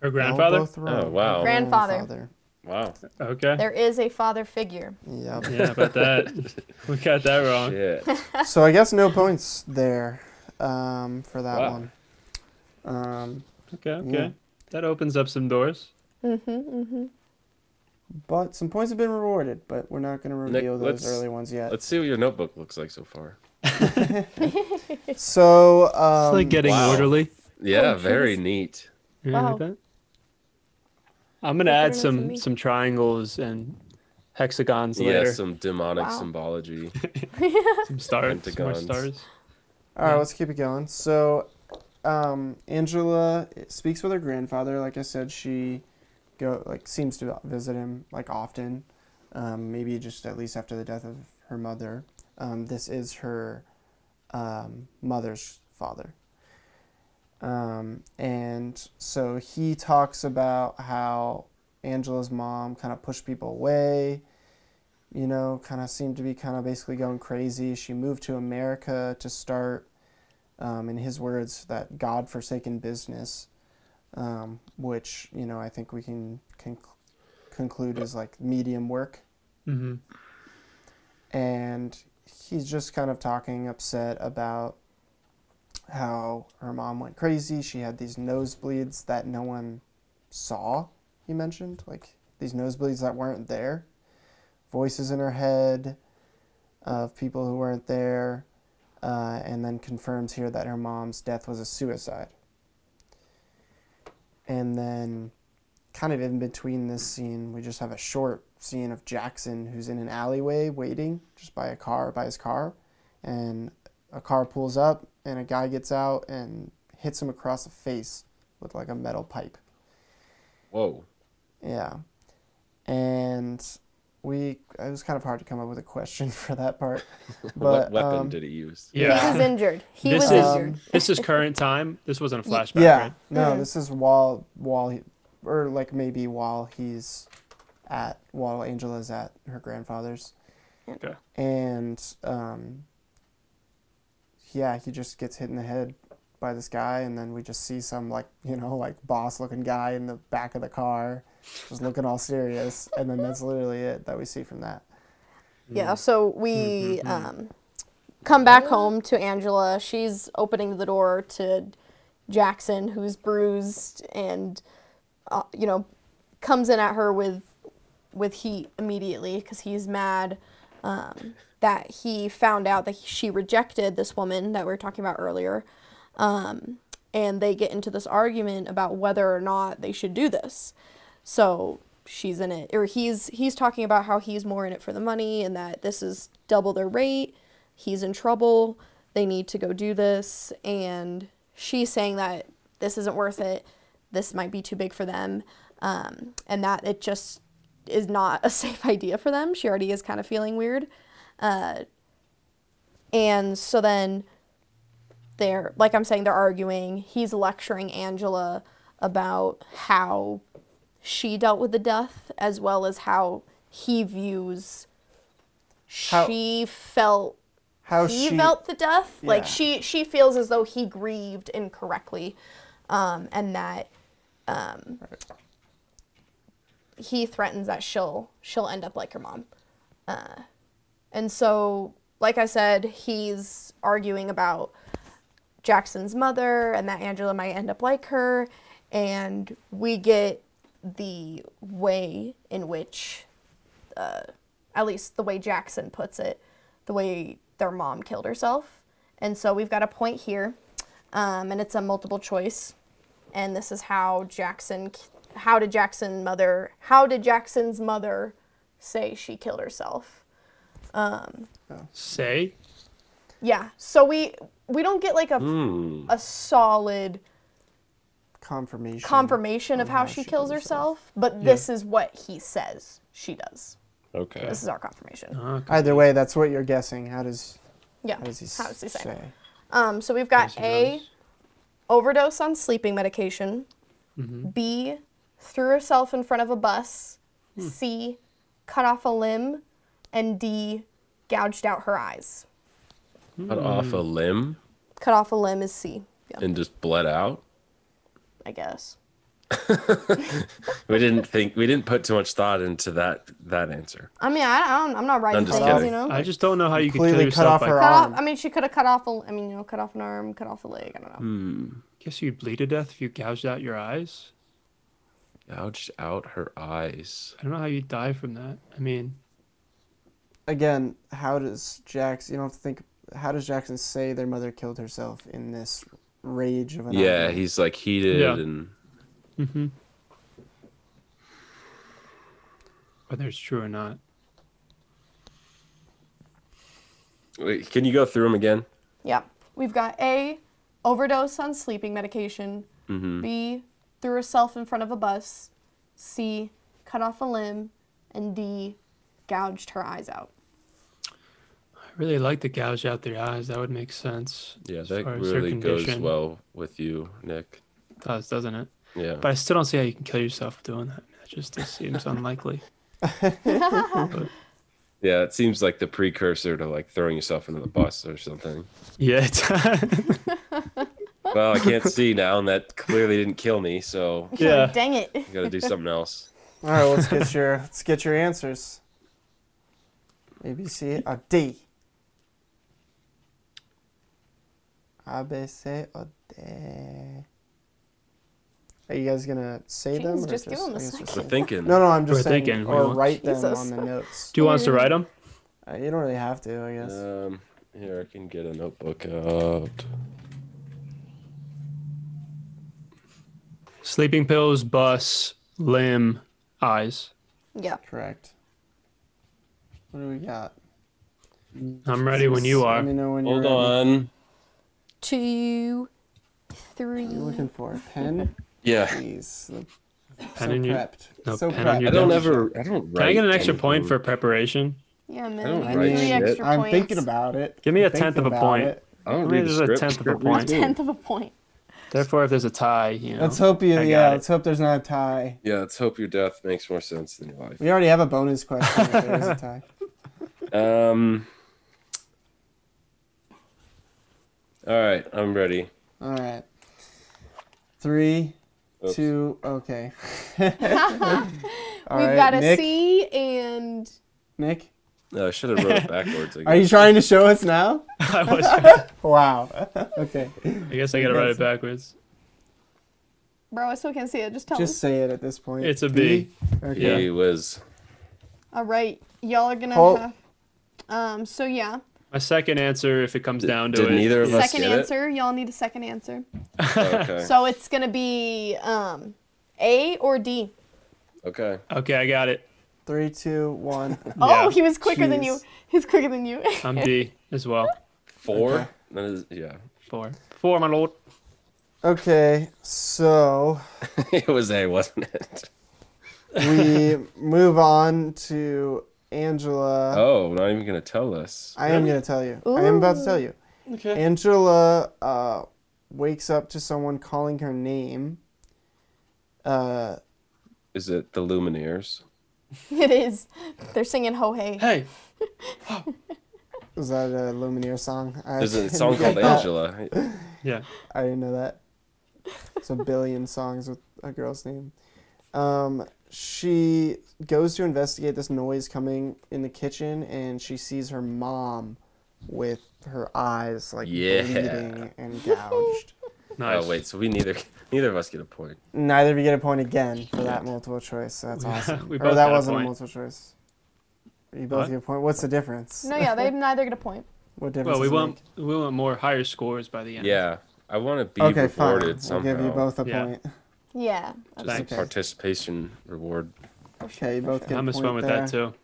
Her grandfather. Oh, wow. Grandfather. Wow. Okay. There is a father figure. Yep. Yeah, about that. we got that wrong. Shit. so I guess no points there um, for that Wow. one. Um, Okay. Okay. Yeah. That opens up some doors. Mm-hmm. Mm-hmm. but some points have been rewarded, but we're not going to Nick, reveal those early ones yet. Let's see what your notebook looks like so far. So It's um, like getting wow. orderly. Yeah, Oh, very neat. Yeah, like Wow. That. I'm gonna add at it for some me. some triangles and hexagons Yeah, later. some demonic Wow. symbology. Some stars, some more stars. All right, Yeah. let's keep it going. So, um, Angela speaks with her grandfather. Like I said, she go like seems to visit him like often. Um, maybe just at least after the death of her mother. Um, this is her um, mother's father. Um, and so he talks about how Angela's mom kind of pushed people away, you know, kind of seemed to be kind of basically going crazy. She moved to America to start, um, in his words, that God-forsaken business, um, which you know I think we can conc- conclude is like medium work. Mm-hmm. And he's just kind of talking upset about how her mom went crazy. She had these nosebleeds that no one saw, he mentioned. Like these nosebleeds that weren't there. Voices in her head of people who weren't there. Uh, and then confirms here that her mom's death was a suicide. And then, kind of in between this scene, we just have a short scene of Jackson who's in an alleyway waiting just by a car, by his car. And a car pulls up and a guy gets out and hits him across the face with like a metal pipe. Whoa. Yeah. And we, it was kind of hard to come up with a question for that part. what weapon um, did he use? Yeah. He was injured. He This was is- injured. This is current time. This wasn't a flashback, yeah. right? No, this is while, while he, or like maybe while he's at, while Angela's at her grandfather's. Okay. and um, yeah, he just gets hit in the head by this guy, and then we just see some like you know like boss looking guy in the back of the car, just looking all serious, and then that's literally it that we see from that. Yeah, so we Mhm. um, come back home to Angela. She's opening the door to Jackson, who's bruised and, uh, you know, comes in at her with with heat immediately because he's mad um, that he found out that she rejected this woman that we were talking about earlier. Um, and they get into this argument about whether or not they should do this. So she's in it, or he's he's talking about how he's more in it for the money and that this is double their rate. He's in trouble. They need to go do this, and she's saying that this isn't worth it. This might be too big for them, um, and that it just is not a safe idea for them. She already is kind of feeling weird, uh, and so then they're like I'm saying they're arguing. He's lecturing Angela about how she dealt with the death as well as how he views How- she felt How he she felt the death. Like she she feels as though he grieved incorrectly um, and that um, he threatens that she'll she'll end up like her mom. Uh, and so like i said he's arguing about jackson's mother and that angela might end up like her. And we get the way in which uh, at least the way jackson puts it the way their mom killed herself. And so we've got a point here um, and it's a multiple choice. And this is how Jackson how did Jackson mother how did Jackson's mother say she killed herself Say. yeah so we we don't get like a Hmm. a solid confirmation confirmation of on how she kills killed herself but this is what he says she does Okay. this is our confirmation Okay. Either way, that's what you're guessing. How does yeah how does he, how does he say, say? um so we've got a does. overdose on sleeping medication Mm-hmm. b threw herself in front of a bus Hmm. c cut off a limb and d gouged out her eyes Cut off a limb cut off a limb is c yeah, and just bled out. i guess We didn't think we didn't put too much thought into that that answer. i mean i, I don't i'm not writing I'm just things kidding. you know I just don't know how you could kill Completely cut off her cut arm. off i mean she could have cut off a i mean you know cut off an arm cut off a leg i don't know Hmm. Guess you'd bleed to death if you gouged out your eyes. Gouged out her eyes. I don't know how you'd die from that. I mean, Again, how does Jackson? You don't have to think. How does Jackson say their mother killed herself in this rage of an Yeah, argument? he's like heated Yeah. and mm-hmm. whether it's true or not. Wait, can you go through them again? yeah we've got a overdose on sleeping medication Mm-hmm. b threw herself in front of a bus C. Cut off a limb, and D. Gouged her eyes out. I really like the gouge out their eyes. That would make sense. Yeah, as that their really goes condition. well with you, Nick. Does doesn't it? Yeah. But I still don't see how you can kill yourself doing that. That just seems unlikely. Yeah, it seems like the precursor to like throwing yourself into the bus or something. Yeah. Well, I can't see now, and that clearly didn't kill me, so Yeah. Dang it. I gotta do something else. All right, let's get your let's get your answers. A B C or D. A B C or Are you guys gonna say them? Or just give them a I guess second. just We're say- No, no, I'm just We're saying, thinking, or want- write them Jesus. on the notes. Do you want us to write them? Uh, you don't really have to, I guess. Um, here I can get a notebook out. Sleeping pills, bus, limb, eyes. Yeah. Correct. What do we got? I'm ready when you Let are. me know when you're Hold ready. On. Two, three. What are you looking for? A pen? Yeah. Please. Pen so in your- prepped. no, so pen prepped. I don't ever. I don't. Can I get an write extra point anything. for preparation? Yeah, man. don't you I get write three mean, shit. extra I'm points. thinking about it. Give me a I'm tenth of a point. it. I don't Give me read a just a tenth of a point. me. Tenth of a point. Therefore, if there's a tie, you know. Let's hope you. Yeah, it. let's hope there's not a tie. Yeah, let's hope your death makes more sense than your life. We already have a bonus question if there is a tie. Um. All right, I'm ready. All right. Three, Oops. two, okay. All We've right, got a Nick, C and Nick, No, I should have wrote it backwards. I are you trying to show us now? I, was, Wow. okay. I guess I gotta write it backwards. bro, I still can't see it. Just tell me. Just me. say it at this point. It's a B. Okay. He was. All right, y'all are gonna Hold- have. Um. So yeah, My second answer, if it comes down to Did it, neither of us second get answer. Y'all need a second answer. Okay. So it's gonna be um, A or D. Okay. Okay, I got it. Three, two, one. Oh, Yeah. he was quicker than you. Jeez. He's quicker than you. I'm D as well. Four. Okay. That is, yeah. Four. Four, my lord. Okay, so it was A, wasn't it? we move on to Angela. Oh, not even gonna tell us. I am going to tell you. I am about to tell you. Okay. Angela uh, wakes up to someone calling her name. Uh, Is it the Lumineers? it is. They're singing Ho Hey. Hey, is that a Lumineer song? I There's a didn't song get called that. Angela. yeah. I didn't know that. It's a billion songs with a girl's name. Um, she goes to investigate this noise coming in the kitchen, and she sees her mom with her eyes like Yeah. bleeding and gouged. Nice. Oh wait, so we neither neither of us get a point. Neither of you get a point again for that multiple choice. That's awesome. we or both that got a wasn't a point. multiple choice. You both What? get a point. What's the difference? No, yeah, they neither get a point. What difference? Well, we does it want we want more higher scores by the end. Yeah, I want to be make? Okay, fine. rewarded We'll give you both a Yeah. point. Yeah. Just Thanks. a participation reward. Okay, you both get I'm a as point fun with there. that too.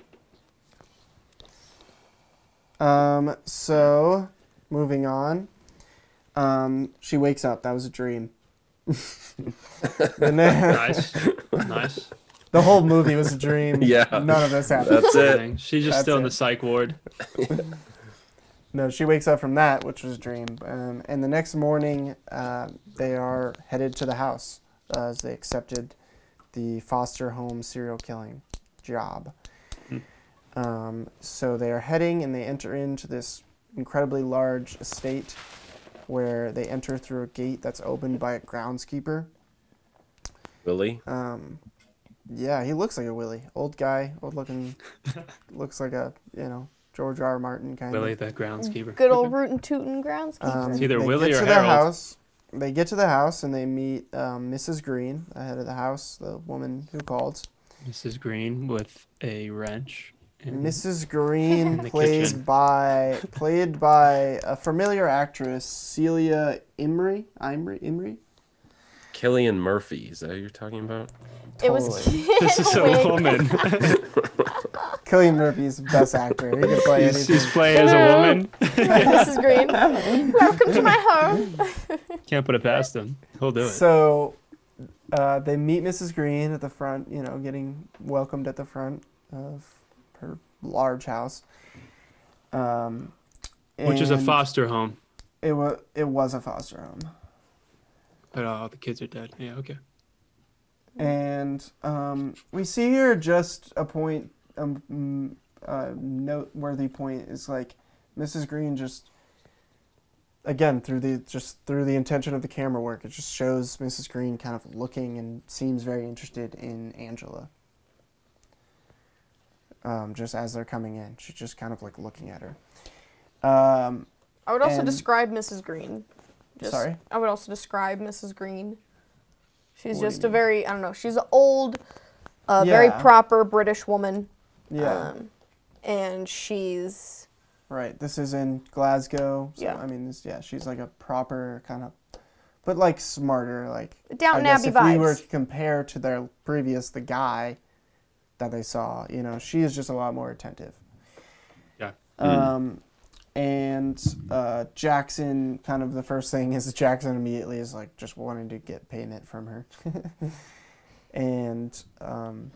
Um, so moving on. Um, she wakes up. That was a dream. the, Nice. nice. the whole movie was a dream. Yeah. None of this happened. That's it. She's just That's still in the psych ward. No, she wakes up from that, which was a dream. Um, and the next morning, uh, they are headed to the house as they accepted the foster home serial killing job. Um, so they are heading and they enter into this incredibly large estate where they enter through a gate that's opened by a groundskeeper. Willie. Um, yeah, he looks like a Willie. Old guy, old looking, looks like a, you know, George R. R. Martin kind of Willie, of. the groundskeeper. Good old rootin' tootin' groundskeeper. Um, It's either they Willie get or to the Harold. house. They get to the house and they meet um, Mrs. Green, the head of the house, the woman who called. Mrs. Green with a wrench. and- Mrs. Green, played kitchen. by played by a familiar actress, Celia Imrie. Imrie. Imrie. Cillian Murphy. Is that who you're talking about? It was. Totally. This is a Wig. woman. Cillian Murphy's the best actor. He can play he's, anything. he's playing as a Hello. woman. Mrs. Green. Welcome to my home. Can't put it past him. He'll do it. So uh, they meet Mrs. Green at the front, you know, getting welcomed at the front of her large house. Um, Which is a foster home. It was it was a foster home, But uh, all the kids are dead. Yeah, okay. And um, we see here just a point, um, mm, a noteworthy point is like Mrs. Green just again through the just through the intention of the camera work, it just shows Mrs. Green kind of looking and seems very interested in Angela. Um, just as they're coming in, she's just kind of like looking at her. Um, I would also And- describe Mrs. Green. Sorry? I would also describe Mrs. Green. She's just a very I don't know. She's an old, uh, very proper British woman. yeah. Um, and she's Right. This is in Glasgow. So, Yeah. I mean, this, yeah, she's like a proper kind of, but like smarter. Like Downton I guess Abbey if we were to compare to their previous, the guy that they saw, you know, she is just a lot more attentive. Yeah. Um, and uh, Jackson, kind of the first thing is Jackson immediately is like just wanting to get payment from her, and um,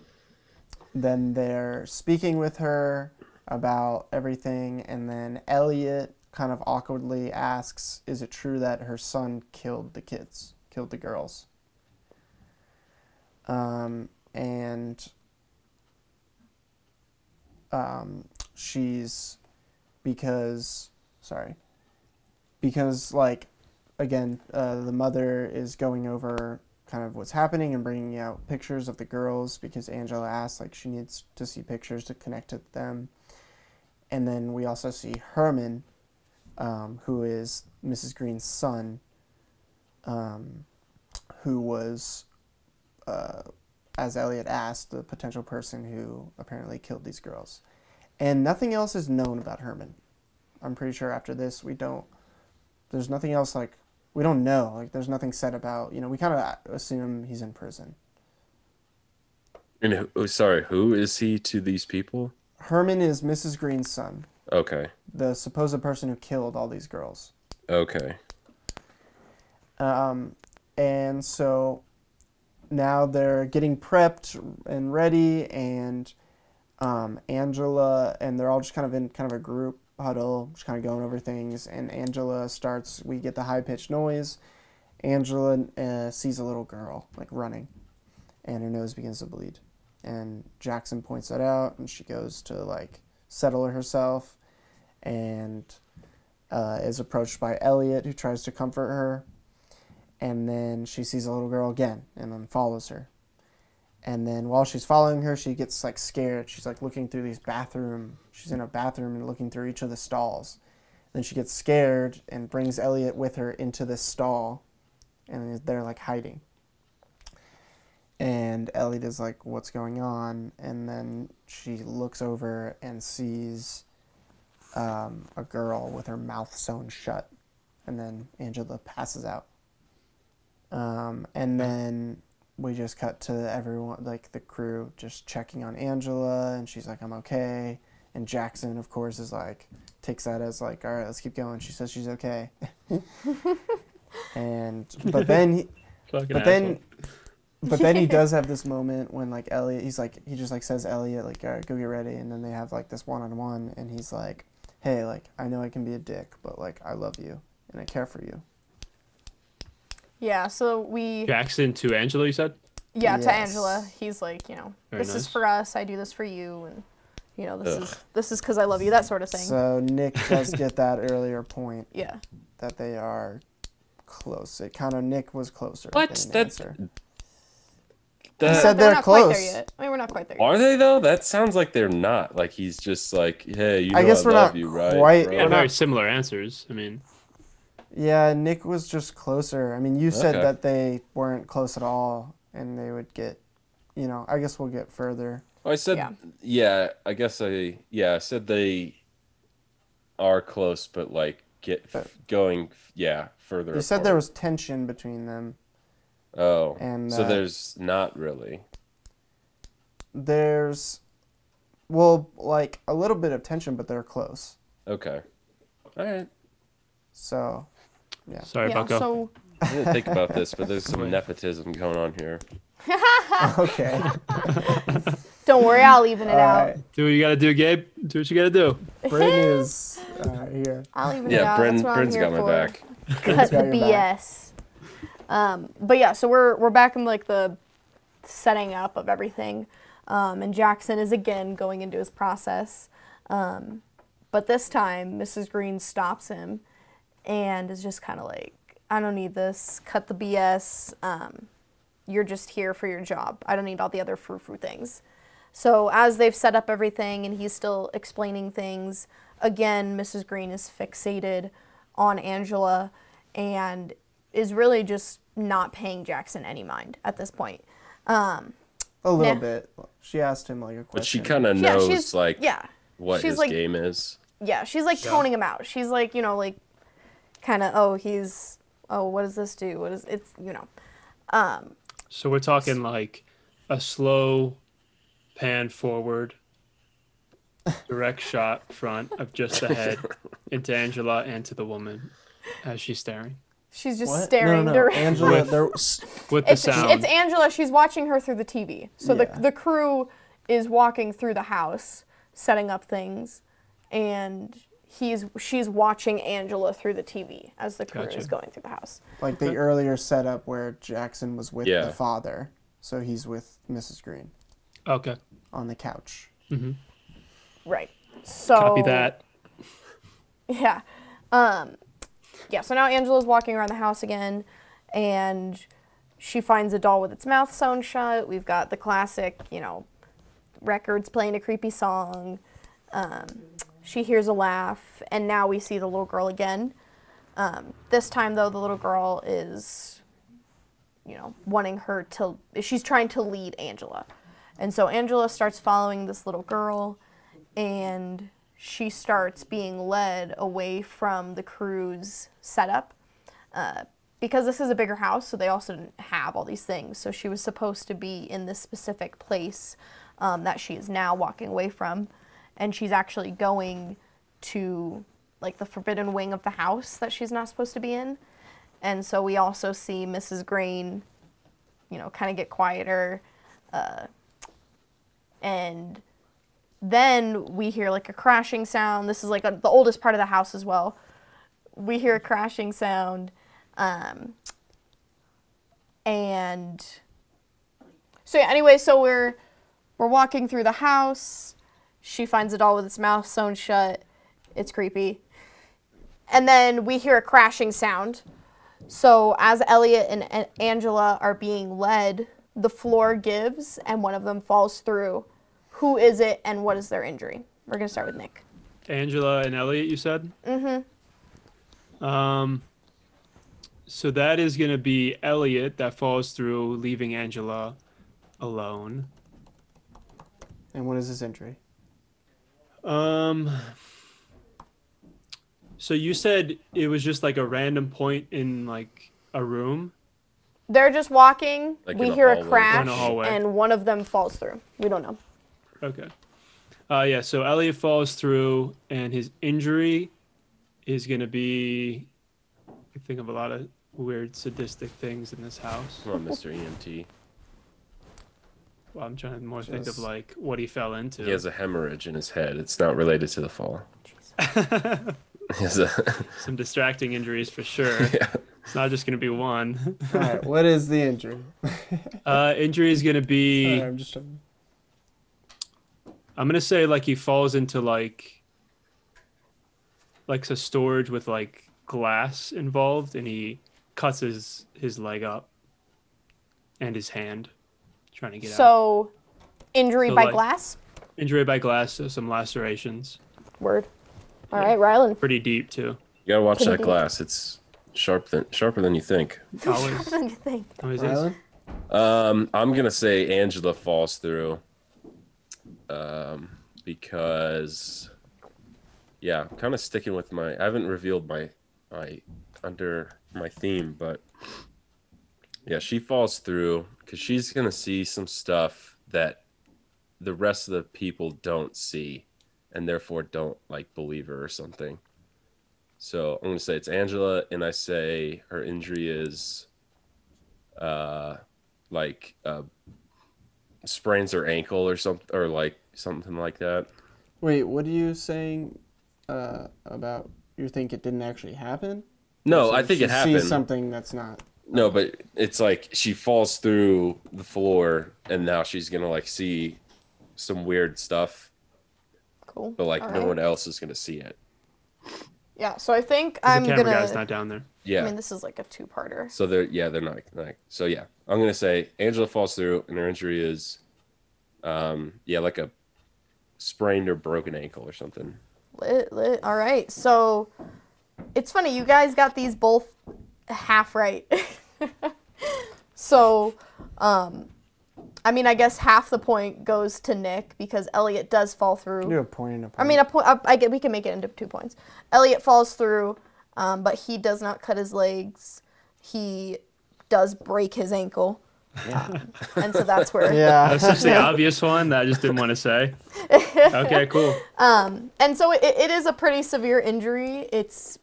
then they're speaking with her about everything, and then Elliot kind of awkwardly asks, "Is it true that her son killed the kids, killed the girls?" Um, and um, she's because sorry because like again uh, the mother is going over kind of what's happening and bringing out pictures of the girls because angela asked like she needs to see pictures to connect to them. And then we also see herman um, who is mrs green's son um, who was uh, as elliot asked the potential person who apparently killed these girls and nothing else is known about herman i'm pretty sure after this we don't there's nothing else like we don't know like there's nothing said about you know we kind of assume he's in prison And who, oh, sorry, who is he to these people? herman is mrs green's son Okay. the supposed person who killed all these girls Okay. um, and so now they're getting prepped and ready and um, angela and they're all just kind of in kind of a group huddle just kind of going over things. And angela starts we get the high-pitched noise. Angela uh, sees a little girl like running and her nose begins to bleed. And jackson points that out and she goes to like settle herself. And uh, is approached by elliot who tries to comfort her. And then she sees a little girl again and then follows her and then while she's following her she gets like scared. She's like looking through these bathroom she's in a bathroom and looking through each of the stalls. Then she gets scared and brings elliot with her into this stall and they're like hiding. And elliot is like what's going on? And then she looks over and sees um, a girl with her mouth sewn shut. And then angela passes out. Um, and then we just cut to everyone, like the crew, just checking on Angela, and she's like, "I'm okay." And Jackson, of course, is like, takes that as like, "All right, let's keep going." She says she's okay. and but then, he, Fucking but then, but then he does have this moment when like Elliot, he's like, he just like says Elliot like, "All right, go get ready," and then they have like this one on one, and he's like, "Hey, like I know I can be a dick, but like I love you and I care for you." Yeah. So we Jackson to Angela, you said? yeah to Angela. He's like you know Very this nice. is for us. I do this for you, and you know this Ugh. is this is because I love you. That sort of thing. So Nick does get that earlier point. yeah. that they are close. It kind of Nick was closer. What? That's- answer. He said They're they're not quite there yet. I mean, we're not quite there. Yet. are they though? That sounds like they're not. Like he's just like, hey, you know I guess we're love not you, right? quite- bro?" Yeah, We're very not- similar answers. I mean, Yeah, Nick was just closer. I mean, you said Okay. that they weren't close at all, and they would get, you know. I guess we'll get further. I said, Yeah. yeah. I guess I, yeah, I said they are close, but like get But- going, yeah, further. You said there was tension between them. Oh, and, so uh, there's not really. There's, well, like a little bit of tension, but they're close. Okay. All right. So, yeah. sorry, yeah. Bucko. So I didn't think about this, but there's some nepotism going on here. okay. Don't worry, I'll even it All out. right. Do what you gotta do, Gabe. Do what you gotta do. Britton is uh, here. I'll even it Yeah, out. Bryn, That's what I'm Bryn's here got my for. back. Cut the got your back. BS. Um, but yeah, so we're we're back in like the setting up of everything, um, and Jackson is again going into his process, um, but this time Mrs. Green stops him, and is just kind of like, "I don't need this. Cut the BS. Um, you're just here for your job. I don't need all the other frou frou things." So as they've set up everything and he's still explaining things, again, Mrs. Green is fixated on Angela and is really just not paying Jackson any mind at this point. Um, A little Yeah. bit. She asked him like a question. But she kind of yeah, knows she's like yeah, what she's his like- game is. yeah, she's like toning him out. She's like, you know, like kind of, oh, he's, oh, what does this do? What is it's, you know, um, So we're talking like a slow pan forward, direct shot front of just the head into Angela and to the woman as she's staring she's just What? staring No, no, no. directly. Angela, With- there, with the It's, sound. it's Angela. She's watching her through the TV. So Yeah. the the crew is walking through the house, setting up things, and he's she's watching Angela through the TV as the crew Gotcha. is going through the house. like the earlier setup where Jackson was with Yeah. the father, so he's with Mrs. Green okay. on the couch. Right. So Copy that. Yeah. Um, yeah, so now Angela's walking around the house again and she finds a doll with its mouth sewn shut. We've got the classic, you know, records playing a creepy song. Um, she hears a laugh, and now we see the little girl again. Um, this time, though, the little girl is, you know, wanting her to, she's trying to lead Angela. And so Angela starts following this little girl, and she starts being led away from the crew's setup. Uh, because this is a bigger house, so they also didn't have all these things. So she was supposed to be in this specific place um, that she is now walking away from. And she's actually going to like the forbidden wing of the house that she's not supposed to be in. And so we also see Mrs. Green, you know, kind of get quieter. Uh, and then we hear like a crashing sound. This is like a, the oldest part of the house as well. We hear a crashing sound. Um, and so anyway, so we're we're walking through the house. She finds a doll with its mouth sewn shut. It's creepy. And then we hear a crashing sound. So as Elliot and Angela are being led, the floor gives and one of them falls through. Who is it and what is their injury? We're gonna start with Nick. Angela and Elliot, you said? Mm-hmm. Um, so that is going to be Elliot that falls through, leaving Angela alone. And what is his injury? Um, so you said it was just like a random point in like a room. They're just walking. Like we in a hear a hallway. crash, a and one of them falls through. We don't know. Okay. Uh, yeah, so Elliot falls through, and his injury is going to be. I think of a lot of weird sadistic things in this house. Come on, Mr. EMT. Well, I'm trying to more think of like what he fell into. He has a hemorrhage in his head. It's not related to the fall. A, Some distracting injuries for sure. yeah. It's not just going to be one. All right, what is the injury? Uh, injury is going to be. Sorry, I'm just I'm gonna say like he falls into like like a storage with like glass involved and he cuts his his leg up and his hand trying to get out. So, injury So, by like- glass. Injury by glass, so some lacerations. Word. All right, Rylan. Pretty deep too. You gotta watch Couldn't that be. glass. It's sharp than sharper than you think. Always, What do you think? always is. Rylan? Um, I'm gonna say Angela falls through. Um, because yeah, I'm kind of sticking with my. I haven't revealed my my under my theme, but yeah, she falls through because she's gonna see some stuff that the rest of the people don't see, and therefore don't like believe her or something. So I'm gonna say it's Angela, and I say her injury is, uh, like uh, sprains her ankle or something, or like something like that. Wait, what are you saying uh, about you think it didn't actually happen? No, So I think it happened. Sees something that's not. No, but it's like she falls through the floor, and now she's gonna like see some weird stuff, Cool. but like All no right. one else is gonna see it. Yeah. So I think I'm the camera gonna. guy's not down there. Yeah. I mean, this is like a two-parter. So they're yeah they're not like so yeah I'm gonna say Angela falls through and her injury is, um yeah like a sprained or broken ankle or something. Lit, lit. All right. So it's funny. You guys got these both half right. so, um, I mean, I guess half the point goes to Nick because Elliot does fall through. You do a point and a point. I mean, a point. I get we can make it into two points. Elliot falls through, um, but he does not cut his legs. He does break his ankle, um, and so that's where. yeah. That's just the obvious one that I just didn't want to say. Okay, cool. Um, And so it, it is a pretty severe injury. It's,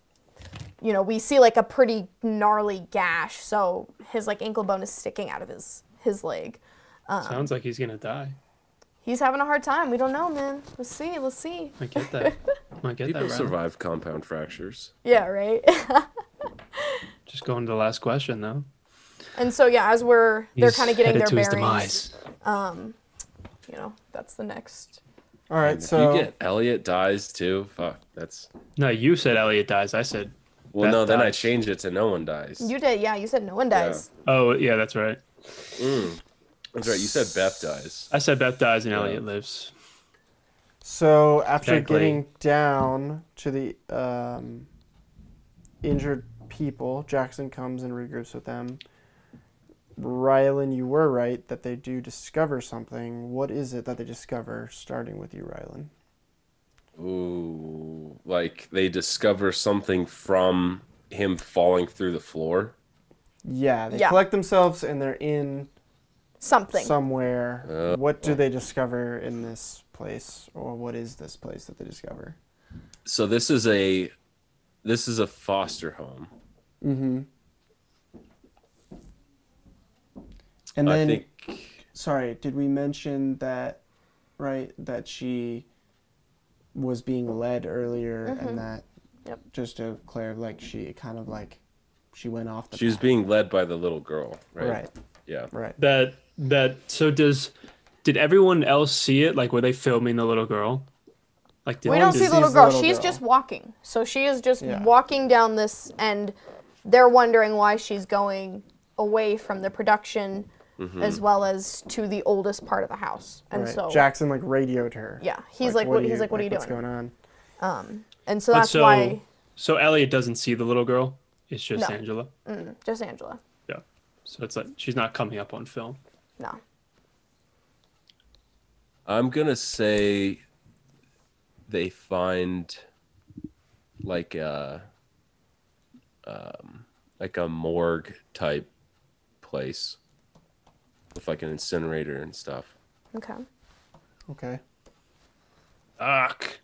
you know, we see like a pretty gnarly gash. So his like ankle bone is sticking out of his his leg. Um, Sounds like he's gonna die. He's having a hard time. We don't know, man. Let's see. Let's see. I get that. I get People that. Right. survive compound fractures. Yeah, right. Just going to the last question though. and so yeah, as we're they're kind of getting headed their to his bearings. demise. Um, you know, that's the next. All right. And So if you get Elliot dies too, fuck, that's No, you said Elliot dies. I said. Well. Beth no, then I changed it to no one dies. You did, yeah. You said no one dies. Oh yeah, that's right. That's right. You said Beth dies. I said Beth dies and Yeah. Elliot lives. so after Technically. getting down to the um, injured people, Jackson comes and regroups with them. Rylan, you were right that they do discover something. What is it that they discover? Starting with you, Rylan. Ooh, like they discover something from him falling through the floor. Yeah, they Yeah. collect themselves and they're in Something. somewhere. Uh, what do they discover in this place, or what is this place that they discover? So this is a this is a foster home. Mm-hmm. And I then, think sorry, did we mention that? Right, that she was being led earlier, and mm-hmm. that Yep. just to clear, like she kind of like she went off the. she was being led by the little girl, right? right, Yeah. right. That that. So does did everyone else see it? Like were they filming the little girl? Like did we don't see sees the little girl. little She's girl. just walking. So she is just Yeah. walking down this, and they're wondering why she's going away from the production, as well as to the oldest part of the house. And right. so, Jackson like radioed her. yeah, he's like, what, are he's like, what are you doing? what's going on? Um, And so that's so why so Elliot doesn't see the little girl. It's just No. Angela. just Angela. Yeah. So it's like she's not coming up on film. No, I'm gonna say they find like a um, like a morgue type place with like an incinerator and stuff. okay. Okay. Fuck.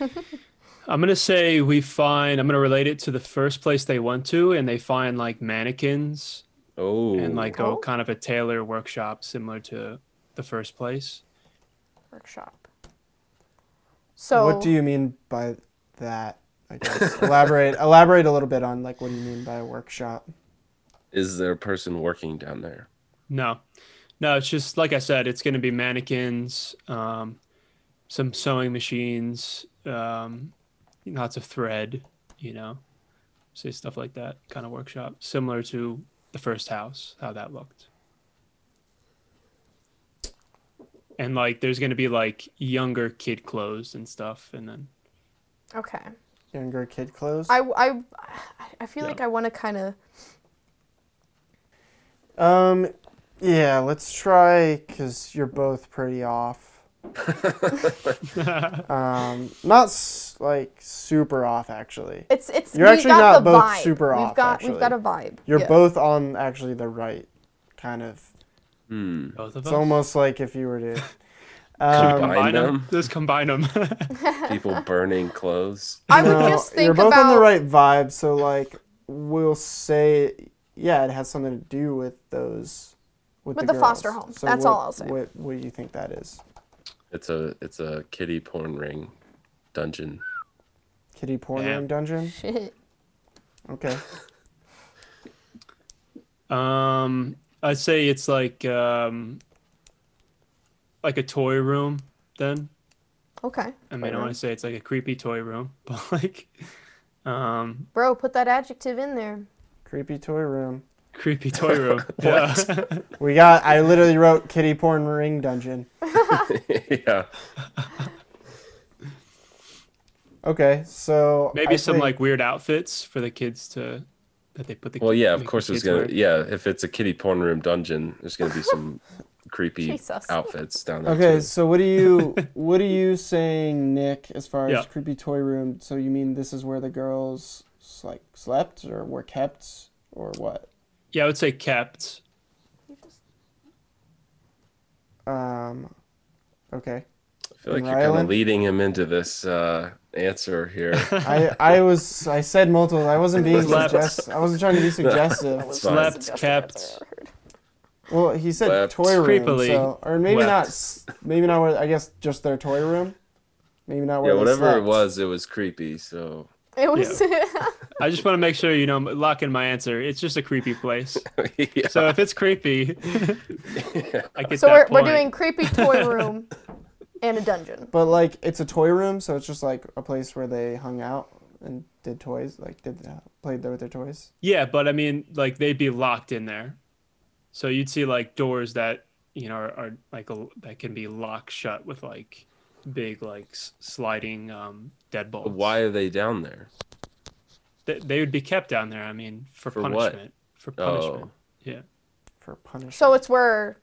I'm gonna say we find. I'm gonna relate it to the first place they went to, and they find like mannequins Oh, and like Oh. a kind of a tailor workshop similar to the first place. Workshop. So What do you mean by that? I guess elaborate elaborate a little bit on like what do you mean by a workshop? is there a person working down there? No, no, it's just like I said. It's gonna be mannequins, um, some sewing machines, um, lots of thread. You know, say stuff like that. Kind of workshop, similar to the first house, how that looked. And like, there's gonna be like younger kid clothes and stuff, and then Okay. Younger kid clothes. I I I feel Yeah. like I want to kind of Um, yeah, let's try because you're both pretty off. um, not s- like super off actually. it's it's You're we've actually got not the both vibe. super we've off, got we've got a vibe. You're Yeah. both on actually the right kind of. Hmm. both of It's us. almost like if you were to. Um, Combine combine them? them? Let's combine them. People burning clothes. I would no, just think you're both about on the right vibe. So like, we'll say, yeah, it has something to do with those. With, With the, the foster home. So That's what- all I'll say. What, what do you think that is? It's a it's a kitty porn ring dungeon. Kitty porn Damn. ring dungeon. shit. Okay. um, I'd say it's like um, like a toy room. Then Okay, I mean, I want to say it's like a creepy toy room, but like, um, bro, put that adjective in there. Creepy toy room. Creepy toy room. yeah. We got. I literally wrote kitty porn ring dungeon. yeah. Okay, so Maybe I some think- like weird outfits for the kids to that they put the. Well, yeah, of course there's gonna wear. yeah, if it's a kitty porn room dungeon, there's gonna be some creepy Jesus. outfits down there. Okay, too. so what are you what are you saying, Nick? As far as Yeah. creepy toy room, so you mean this is where the girls like slept or were kept or what? Yeah, I would say kept. Um, okay. I feel like and you're kind of leading him into this uh, answer here. I I was I said multiple. I wasn't being Slept. suggest. I wasn't trying to be suggestive. It's fine. Slept, kept. answer I've ever heard. Well, he said Slept. toy room, Creepily so or maybe wept. not. Maybe not where. I guess just their toy room. Maybe not where. yeah, they whatever it was, it was creepy. So It was. I just want to make sure you know lock in my answer. It's just a creepy place. yeah. So if it's creepy, I get so that we're, we're doing creepy toy room and a dungeon. But like, it's a toy room, so it's just like a place where they hung out and did toys, like did uh, played there with their toys. Yeah, but I mean, like they'd be locked in there, so you'd see like doors that you know are, are like a, that can be locked shut with like big like s- sliding um deadbolts. Why are they down there? They, they would be kept down there. I mean, for, For what? punishment. For punishment. Oh. Yeah. for punishment. So it's where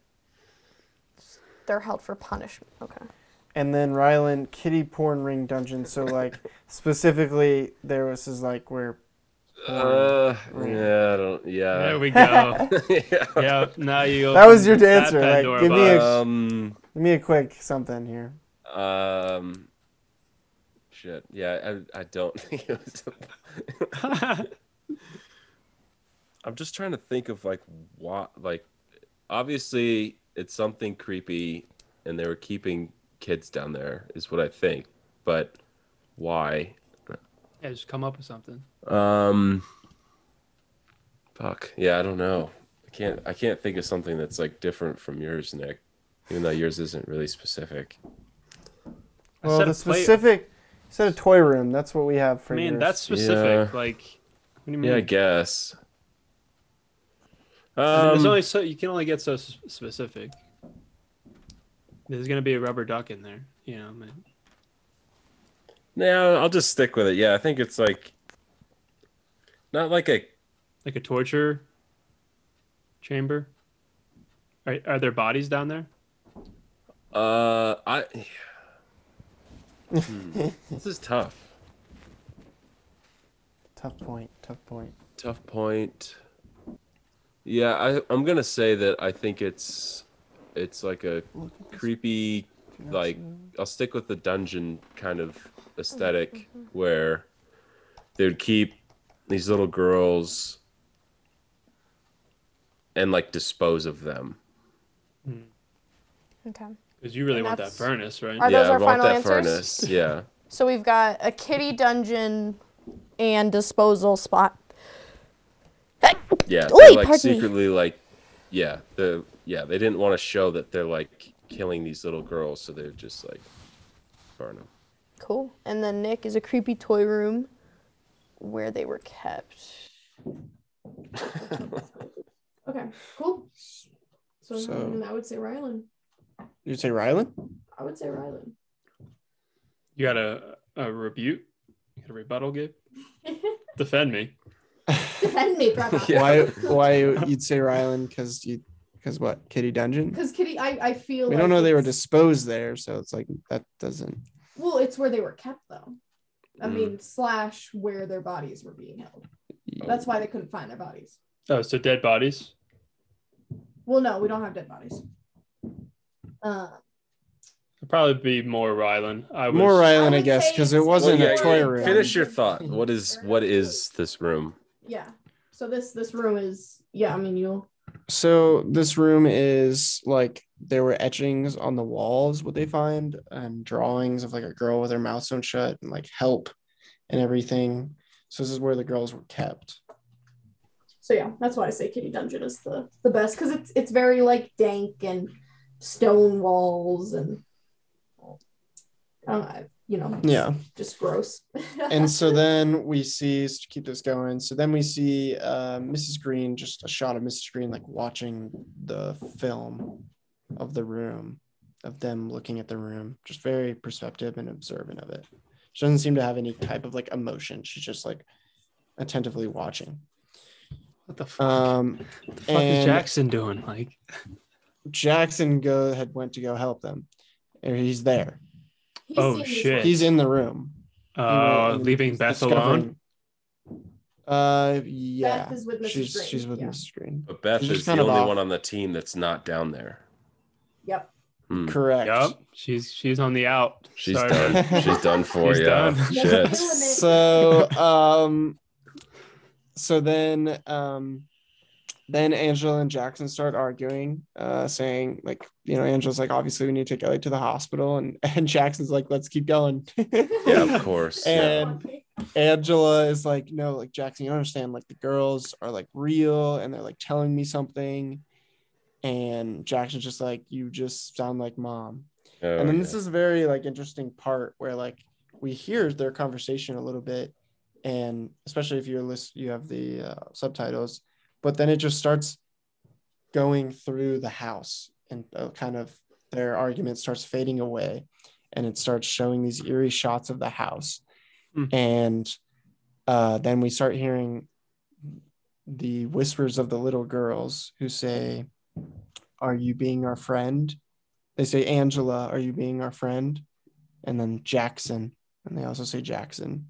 they're held for punishment. Okay. and then Rylan kitty porn ring dungeon. So like specifically, there was is like where Uh, yeah, I don't. Yeah. There we go. yeah. yeah. Now you. Go. That was your that answer, like, Pandora give me a- Um. give me a quick something here. Um. Shit. Yeah, I, I don't think it was. I'm just trying to think of like what like obviously it's something creepy and they were keeping kids down there is what I think. But why? yeah, just come up with something. Um fuck. Yeah, I don't know. I can't I can't think of something that's like different from yours, Nick. Even though yours isn't really specific. Well, the a play- specific you said a toy room. That's what we have for I mean, yours. that's specific. Yeah. Like, what do you mean? Yeah, I guess. I mean, there's Um, only so you can only get so specific. There's gonna be a rubber duck in there, you know. I mean, Yeah, I'll just stick with it. Yeah, I think it's like not like a like a torture chamber. Are are there bodies down there? uh I Hmm, This is tough. tough point. Tough point. Tough point. Yeah, I I'm going to say that I think it's it's like a creepy like I'll stick with the dungeon kind of aesthetic where they would keep these little girls and like dispose of them. Okay. Because you really And want that that's- furnace, right? Are yeah, those I our want final that answers? furnace. Yeah. So we've got a kitty dungeon and disposal spot. Yeah, they're like pardon me. secretly like, yeah, the yeah they didn't want to show that they're like killing these little girls, so they're just like burn them. Cool. And then Nick is a creepy toy room where they were kept. Okay, cool. So, So- then I would say Rylan. You say Rylan? I would say Rylan. You got a a rebuke? You got a rebuttal give? Defend me. Defend me, brother. Yeah. Why? Why you'd say Rylan? Because you? Because what? Kitty dungeon. Because Kitty, I, I feel We like don't know they were disposed there, so it's like that doesn't. Well, it's where they were kept, though. I Mm. mean, slash where their bodies were being held. That's why they couldn't find their bodies. Oh, so dead bodies. Well, no, we don't have dead bodies. Uh, It'd probably be more Rylan. I was More Rylan, I would guess, because it wasn't Well, a toy yeah, room. Finish your thought. What is what is this room? Yeah. So this this room is yeah. I mean you'll So this room is like there were etchings on the walls, what they find, and drawings of like a girl with her mouth sewn shut and like help and everything. So this is where the girls were kept. So yeah, that's why I say Kitty Dungeon is the the best because it's it's very like dank and stone walls and uh, you know Yeah. just gross. and so then we see to keep this going. So then we see uh, Mrs. Green, just a shot of Mrs. Green like watching the film of the room, of them looking at the room, just very perceptive and observant of it. She doesn't seem to have any type of like emotion. She's just like attentively watching. what the fuck? Um, what the fuck is Jackson doing? Like, Jackson go had went to go help them. Or he's there. He's Oh, shit. He's in the room. He went uh, and leaving Beth discovering- alone. Uh, yeah. Beth is with Mrs. she's Green, she's with yeah. Mrs. Green. But Beth She's is the only off. one on the team that's not down there. Yep. Hmm. Correct. Yep, she's she's on the out. She's Sorry. done. She's done for She's you. done. Shit. so um so then um then Angela and Jackson start arguing, uh, saying like, you know, Angela's like, obviously we need to take Ellie to the hospital, and and Jackson's like, let's keep going. Yeah, of course. yeah. And Angela is like, no, like Jackson, you don't understand. Like the girls are like real, and they're like telling me something, and Jackson's just like, you just sound like mom Oh, and then yeah. this is a very like interesting part where like we hear their conversation a little bit and especially if you're list you have the uh, subtitles but then it just starts going through the house and uh, kind of their argument starts fading away and it starts showing these eerie shots of the house Hmm. and uh, then we start hearing the whispers of the little girls who say are you being our friend they say Angela, are you being our friend? And then Jackson, and they also say Jackson.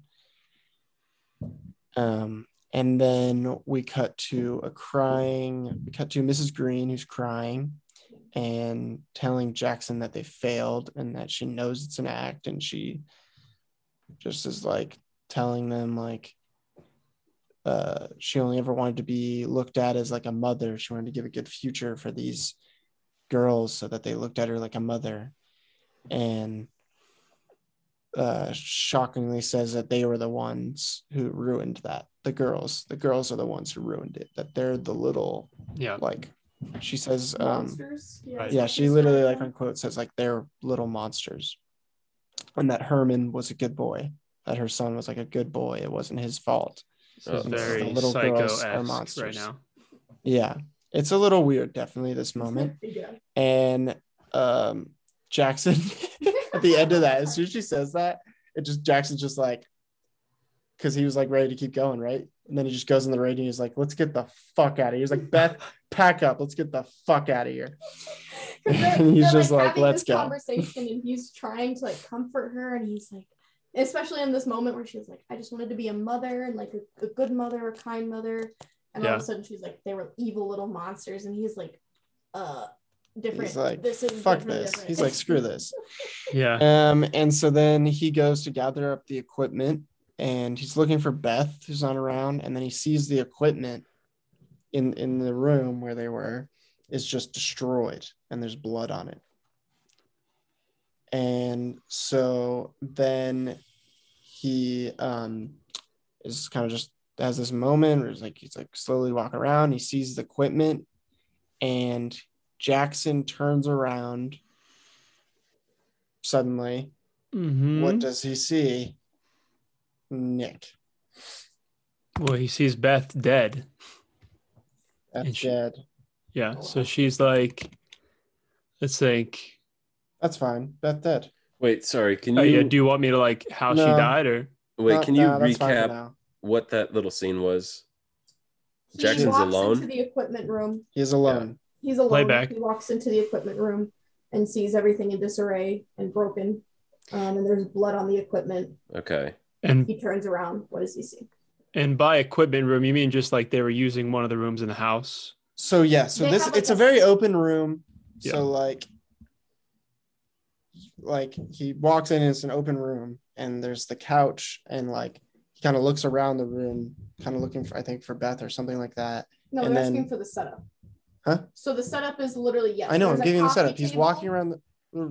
Um, and then we cut to a crying, we cut to Mrs. Green who's crying and telling Jackson that they failed and that she knows it's an act, and she just is like telling them like uh, she only ever wanted to be looked at as like a mother. She wanted to give a good future for these girls so that they looked at her like a mother and uh shockingly says that they were the ones who ruined that the girls the girls are the ones who ruined it that they're the little Yeah. like she says um Yeah, yeah she literally like unquote says like they're little monsters. And that herman was a good boy that her son was like a good boy. It wasn't his fault. This is Oh. very The little girls are psycho-esque right now. yeah. It's a little weird definitely this moment. Yeah. and um Jackson at the end of that, as soon as she says that, it just Jackson's just like because he was like ready to keep going, right? And then he just goes in the radio and he's like, let's get the fuck out of here. He's like, Beth, pack up, let's get the fuck out of here. And he's just like, having "Let's go." Conversation, and he's trying to like comfort her, and he's like, especially in this moment where she's like, I just wanted to be a mother and like a, a good mother, a kind mother, and all of a sudden she's like, they were evil little monsters, and he's like, uh, different. He's like, this is fuck this. different." He's like, screw this. Yeah. Um, and so then he goes to gather up the equipment and he's looking for Beth, who's not around, and then he sees the equipment in in the room where they were is just destroyed and there's blood on it. And so then he um is kind of just has this moment where he's like he's like slowly walk around, he sees the equipment and Jackson turns around suddenly Mm-hmm. what does he see? Nick. Well, he sees Beth dead. That's And she- dead. Yeah. So she's like, let's think. That's fine. Beth dead. Wait, sorry. Can you? Oh, yeah. Do you want me to like how she died or? wait? No, Can you no, that's fine for recap what that little scene was? He Jackson's walks alone? into the equipment room. He's alone. He's alone. Playback. He walks into the equipment room and sees everything in disarray and broken. Um, and there's blood on the equipment. Okay. And He turns around. What does he see? and by equipment room, you mean just like they were using one of the rooms in the house? So yeah, so They this like, it's a a- very open room. Yeah. So like like he walks in and it's an open room and there's the couch and like he kind of looks around the room kind of looking for i think for beth or something like that No, And they're asking for the setup. Huh? So the setup is literally yes. i know i'm giving you the coffee setup he's walking around the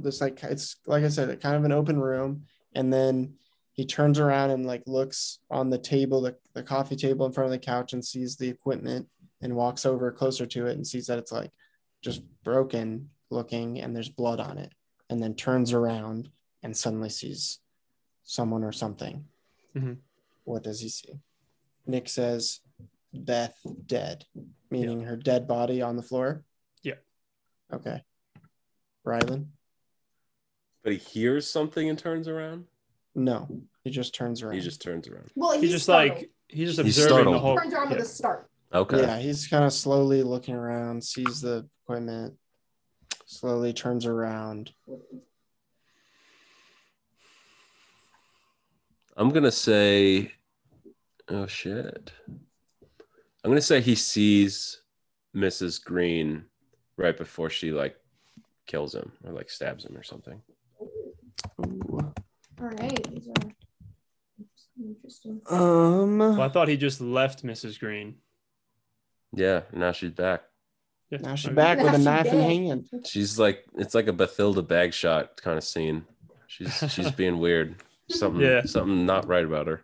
this like it's like i said kind of an open room and then he turns around and like looks on the table the, the coffee table in front of the couch and sees the equipment and walks over closer to it and sees that it's like just broken looking and there's blood on it and then turns around and suddenly sees someone or something Mhm. what does he see nick says beth dead meaning her dead body on the floor Yeah. okay rylan But he hears something and turns around. No mm-hmm. he just turns around He just turns around. Well, He's he's, just startled. like he's just He's observing the startled. whole. turns around with a start. Okay. Yeah, he's kind of slowly looking around, sees the equipment, slowly turns around. I'm gonna say, oh shit. I'm gonna say he sees Mrs. Green right before she like kills him or like stabs him or something. Ooh. All right, these are interesting. Um, Well, I thought he just left Mrs. Green. Yeah, now she's back. Yeah. now she's okay. back with a she knife in hand. She's like it's like a Bathilda Bagshot kind of scene. She's she's being weird. Something Yeah. something not right about her.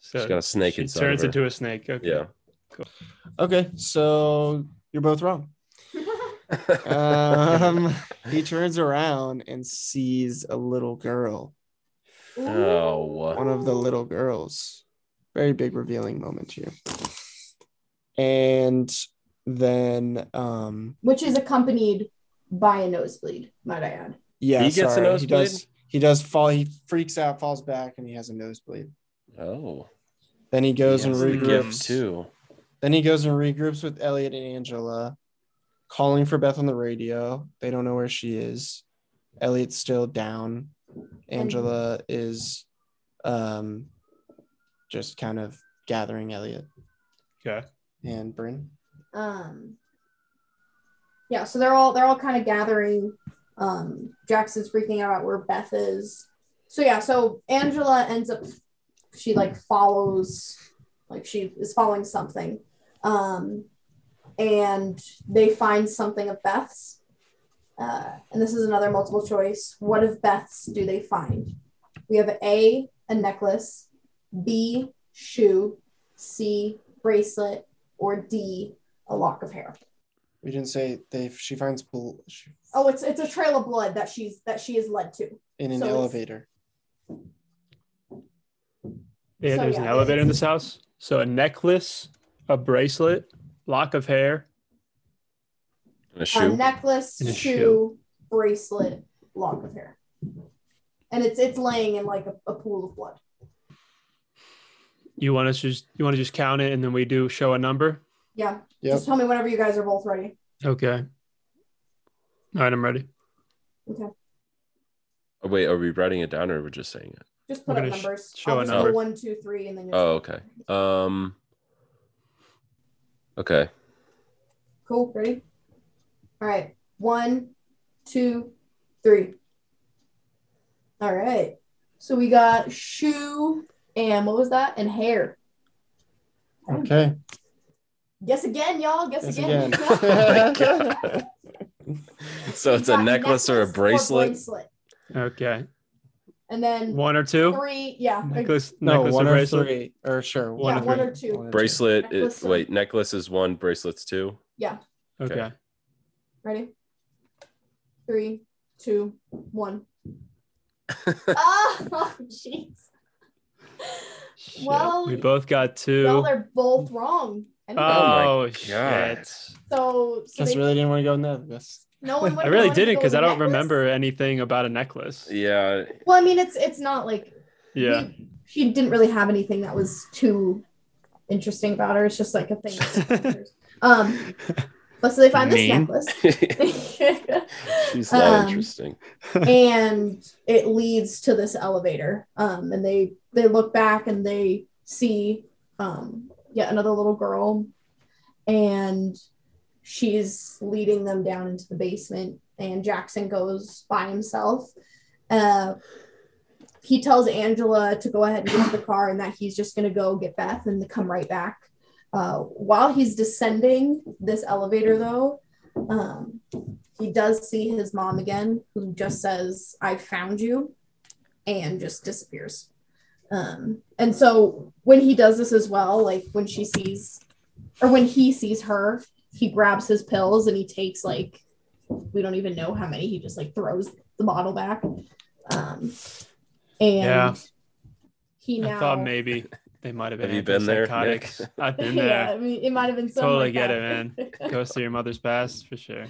So She's got a snake she inside turns of her. into a snake. Okay. Yeah. Okay, so you're both wrong. Um, he turns around and sees a little girl, Oh. one of the little girls. Very big revealing moment here. And then, um, Which is accompanied by a nosebleed, might I add. yeah, He gets a sorry, He nosebleed? does. He does fall. He freaks out, falls back, and he has a nosebleed. Oh. Then he goes and He has the regroups. too. Then he goes and regroups with Elliot and Angela, calling for Beth on the radio. They don't know where she is. Elliot's still down. Angela is um just kind of gathering Elliot Okay. and Bryn. Um, yeah, so they're all they're all kind of gathering. Um, Jackson's freaking out about where Beth is. So yeah, so Angela ends up she like follows like she is following something. Um, and they find something of Beth's. Uh, and this is another multiple choice. What of Beth's do they find? We have A, a necklace, B, shoe, C, bracelet, or D, a lock of hair. We didn't say they she finds bl- she- Oh, it's it's a trail of blood that she's that she is led to. in an So elevator. Yeah, So, there's an elevator in this house. So a necklace, a bracelet, lock of hair. And a A shoe. necklace, And a shoe, shoe. bracelet, lock of hair. And it's it's laying in like a, a pool of blood. You want us just you want to just count it and then we do show a number? Yeah. Yep. Just tell me whenever you guys are both ready. Okay. All right, I'm ready. Oh, wait, are we writing it down or are we're just saying it? Just put up gonna sh- numbers. show I'll a number. go one, two, three, and then you'll Oh, okay. Um. Okay. cool. Ready? All right. One, two, three. All right. So we got shoe and what was that? And hair. Okay. Guess again, y'all. Guess, Guess again. again. Oh so it's a got necklace or a bracelet. bracelet. Okay. And then One or two? three, yeah. Necklace, no, necklace one or or three. Or sure. One yeah, or one three. or two. One or two. Bracelet. Necklace Is, or- wait, necklace is one. Bracelets two. Yeah. Okay. Okay. Ready? Three, two, one. oh, jeez. Well, we both got two. Well, they're both wrong. Oh anyway, oh, God. shit. so, so Just they- really didn't want to go in there. This. No one. I really didn't because I don't remember anything about a necklace. Yeah. Well, I mean, it's it's not like Yeah. we- she didn't really have anything that was too interesting about her. It's just like a thing. um, but so they find this necklace. She's not Um, interesting. and it leads to this elevator um and they they look back and they see um yet another little girl and she's leading them down into the basement and Jackson goes by himself. Uh, he tells Angela to go ahead and get to the car and that he's just going to go get Beth and come right back. Uh, while he's descending this elevator, though, um, he does see his mom again, who just says, I found you, and just disappears. Um, and so when he does this as well, like when she sees, or when he sees her, he grabs his pills and he takes like, we don't even know how many, he just like throws the bottle back. Um, and Yeah. he now I thought maybe they might have been. Have you been there, Nick? I've been yeah, there. I mean, it might have been something Totally like get that. it, man. Goes to your mother's past for sure.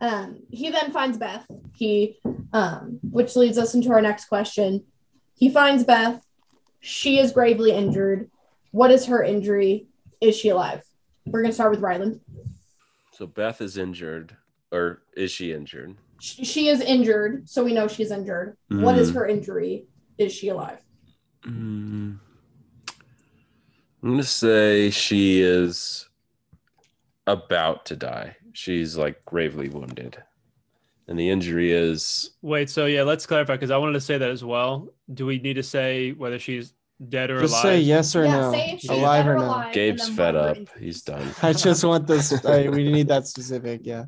Um, he then finds Beth. He, um, which leads us into our next question. He finds Beth. She is gravely injured. What is her injury? Is she alive? We're gonna start with Rylan. So Beth is injured, or is she injured? She, she is injured, so we know she's injured. What is Mm. her injury? Is she alive? Mm. I'm gonna say she is about to die. She's like gravely wounded, and the injury is Wait, so yeah, let's clarify because I wanted to say that as well. Do we need to say whether she's dead or Just alive? say yes or yeah, no. say if she's Alive or or no. alive. and Gabe's fed up. injury He's done. I just want this. I, we need that specific. Yeah.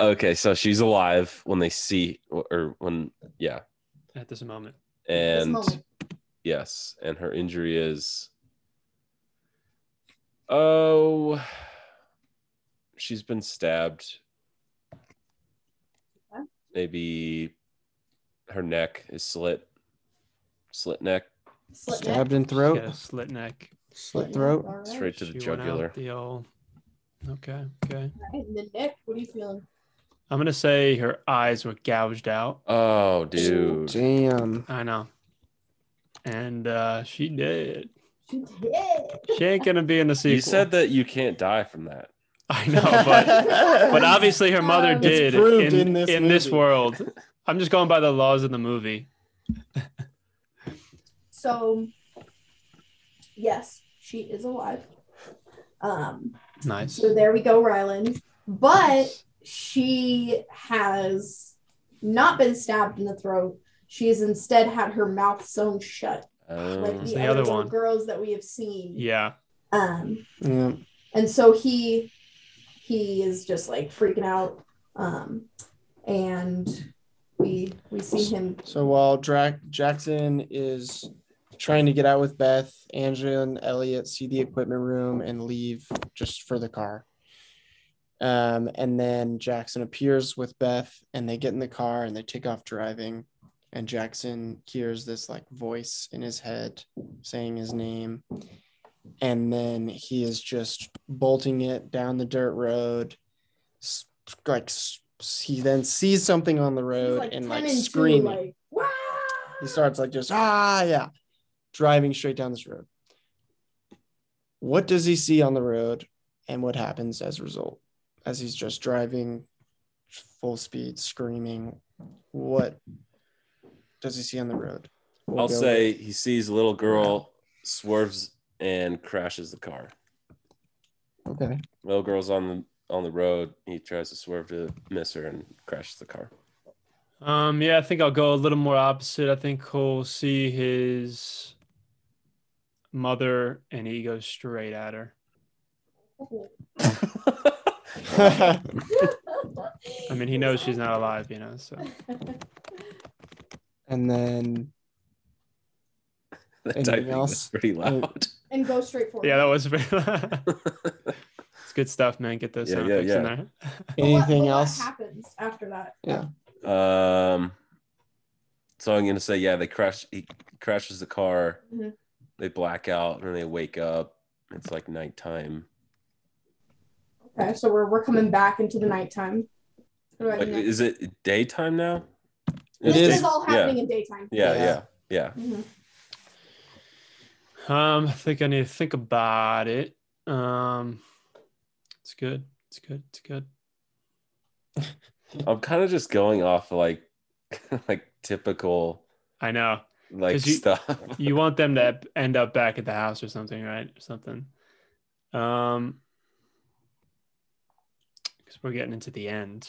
Okay, so she's alive when they see, or when yeah, At this moment. This and moment. yes, and her injury is oh, she's been stabbed. Okay. Maybe her neck is slit, slit neck Slit neck. Stabbed in throat. Got a slit neck. Slit throat. All right. straight to the She went out jugular. The old. Okay, okay. All right, and then Nick, what are you feeling? I'm gonna say her eyes were gouged out. Oh, dude. Damn. I know. And uh she did. She did. She ain't gonna be in the sequel. You said that you can't die from that. I know, but but obviously her mother did proved in, in this in this movie. world. I'm just going by the laws of the movie. So, yes, she is alive. Um, Nice. so there we go, Rylan. But she has not been stabbed in the throat. She has instead had her mouth sewn shut, like Um, the, the other, other one. girls that we have seen. Yeah. Um, Yeah. and so he he is just like freaking out. Um, and we we see him. So while Drac- Jackson is trying to get out with Beth, Angela and Elliot see the equipment room and leave just for the car. Um, and then Jackson appears with Beth and they get in the car and they take off driving. And Jackson hears this like voice in his head saying his name. And then he is just bolting it down the dirt road. Like he then sees something on the road like and like screaming like, he starts like just ah yeah driving straight down this road what does he see on the road and what happens as a result as he's just driving full speed screaming what does he see on the road We'll I'll say with- he sees a little girl, swerves and crashes the car. okay Little girl's on the on the road. He tries to swerve to miss her and crashes the car. Um, yeah, I think I'll go a little more opposite. I think he'll see his mother and he goes straight at her. I mean, he knows she's not alive, you know, so and then that Anything typing was else? pretty loud. and go straight for yeah, that was very it's good stuff, man. Get those Yeah, sound yeah, effects in yeah. there. But what- anything what else happens after that? Yeah. Um, so I'm gonna say yeah. They crash. He crashes the car. Mhm. They black out and they wake up. It's like nighttime. Okay, so we're we're coming back into the nighttime. What do I Like, is it daytime now? It this is. is all happening in daytime. Yeah, Yeah. yeah, yeah. Mhm. Um, I think I need to think about it. Um, it's good. It's good. It's good. I'm kind of just going off like, like typical I know. Like 'Cause you- stuff. You want them to end up back at the house or something, right? Or something. Um, because we're getting into the end.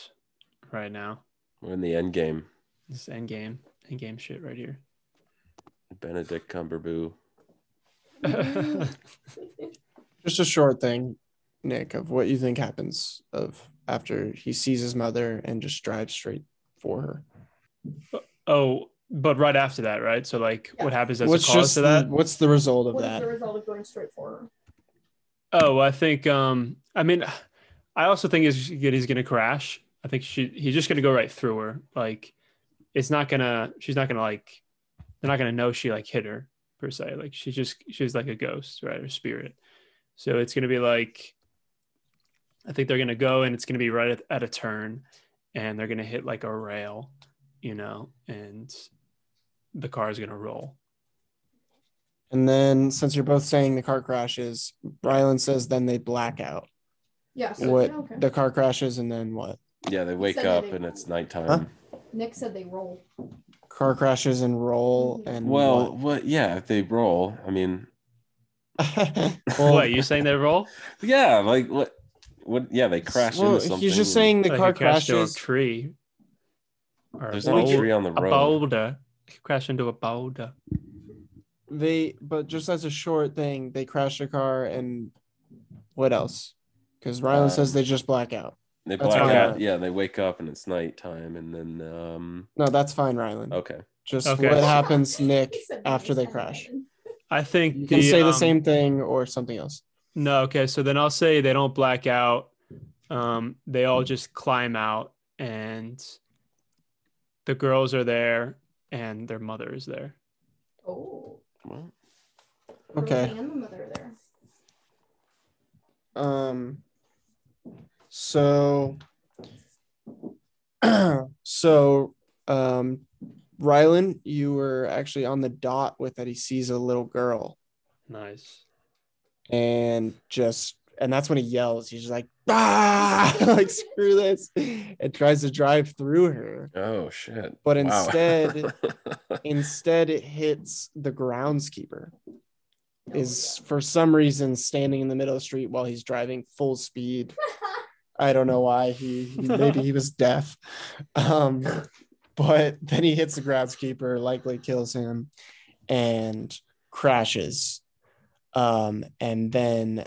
right now. We're in the end game. This is end game, end game shit right here. Benedict Cumberboo. Just a short thing, Nick, of what you think happens of after he sees his mother and just drives straight for her. oh, but right after that, right? So like, what happens as what's a cause just to the, that? what's the result of What is that? the result of going straight for her? Oh, I think. Um, I mean, I also think he's he's gonna crash. I think she he's just gonna go right through her. Like, it's not gonna. She's not gonna like. They're not gonna know she like hit her per se. Like she's just she's like a ghost, right? Or spirit. So it's gonna be like. I think they're gonna go and it's gonna be right at, at a turn, and they're gonna hit like a rail, you know, and the car is gonna roll. And then, since you're both saying the car crashes, Rylan says then they black out. Yeah. So, What okay. the car crashes and then what? Yeah, they wake up that it- and it's nighttime. Huh? Nick said they roll. Car crashes and roll mm-hmm. and Well, what? Yeah, if they roll. I mean, what? well, what you saying they roll? yeah, like what? What? Yeah, they crash well, into something. he's just saying the Like car it crashed into crashes. a tree. Or There's a no tree on the A road. boulder. It could crash into a boulder. They, but just as a short thing, they crash their car and what else? Because Rylan Uh, says they just black out. They That's black fine. out. Yeah, they wake up and it's nighttime, and then um. No, that's fine, Rylan. Okay. Just Okay. what happens, Nick, after they crash. I think You can the, say the um, same thing or something else. No, okay. So then I'll say they don't black out. Um, they all just climb out, and the girls are there, and their mother is there. Oh. Well, Okay. And the mother there. Um. So. so, um, Rylan, you were actually on the dot with that. He sees a little girl Nice. and just, and that's when he yells. He's just like, ah, like screw this, and tries to drive through her. oh shit. But Wow. instead, instead, it hits the groundskeeper. Oh, Is for some reason standing in the middle of the street while he's driving full speed. I don't know why he, he maybe he was deaf. Um, but then he hits the groundskeeper, likely kills him, and crashes. Um, and then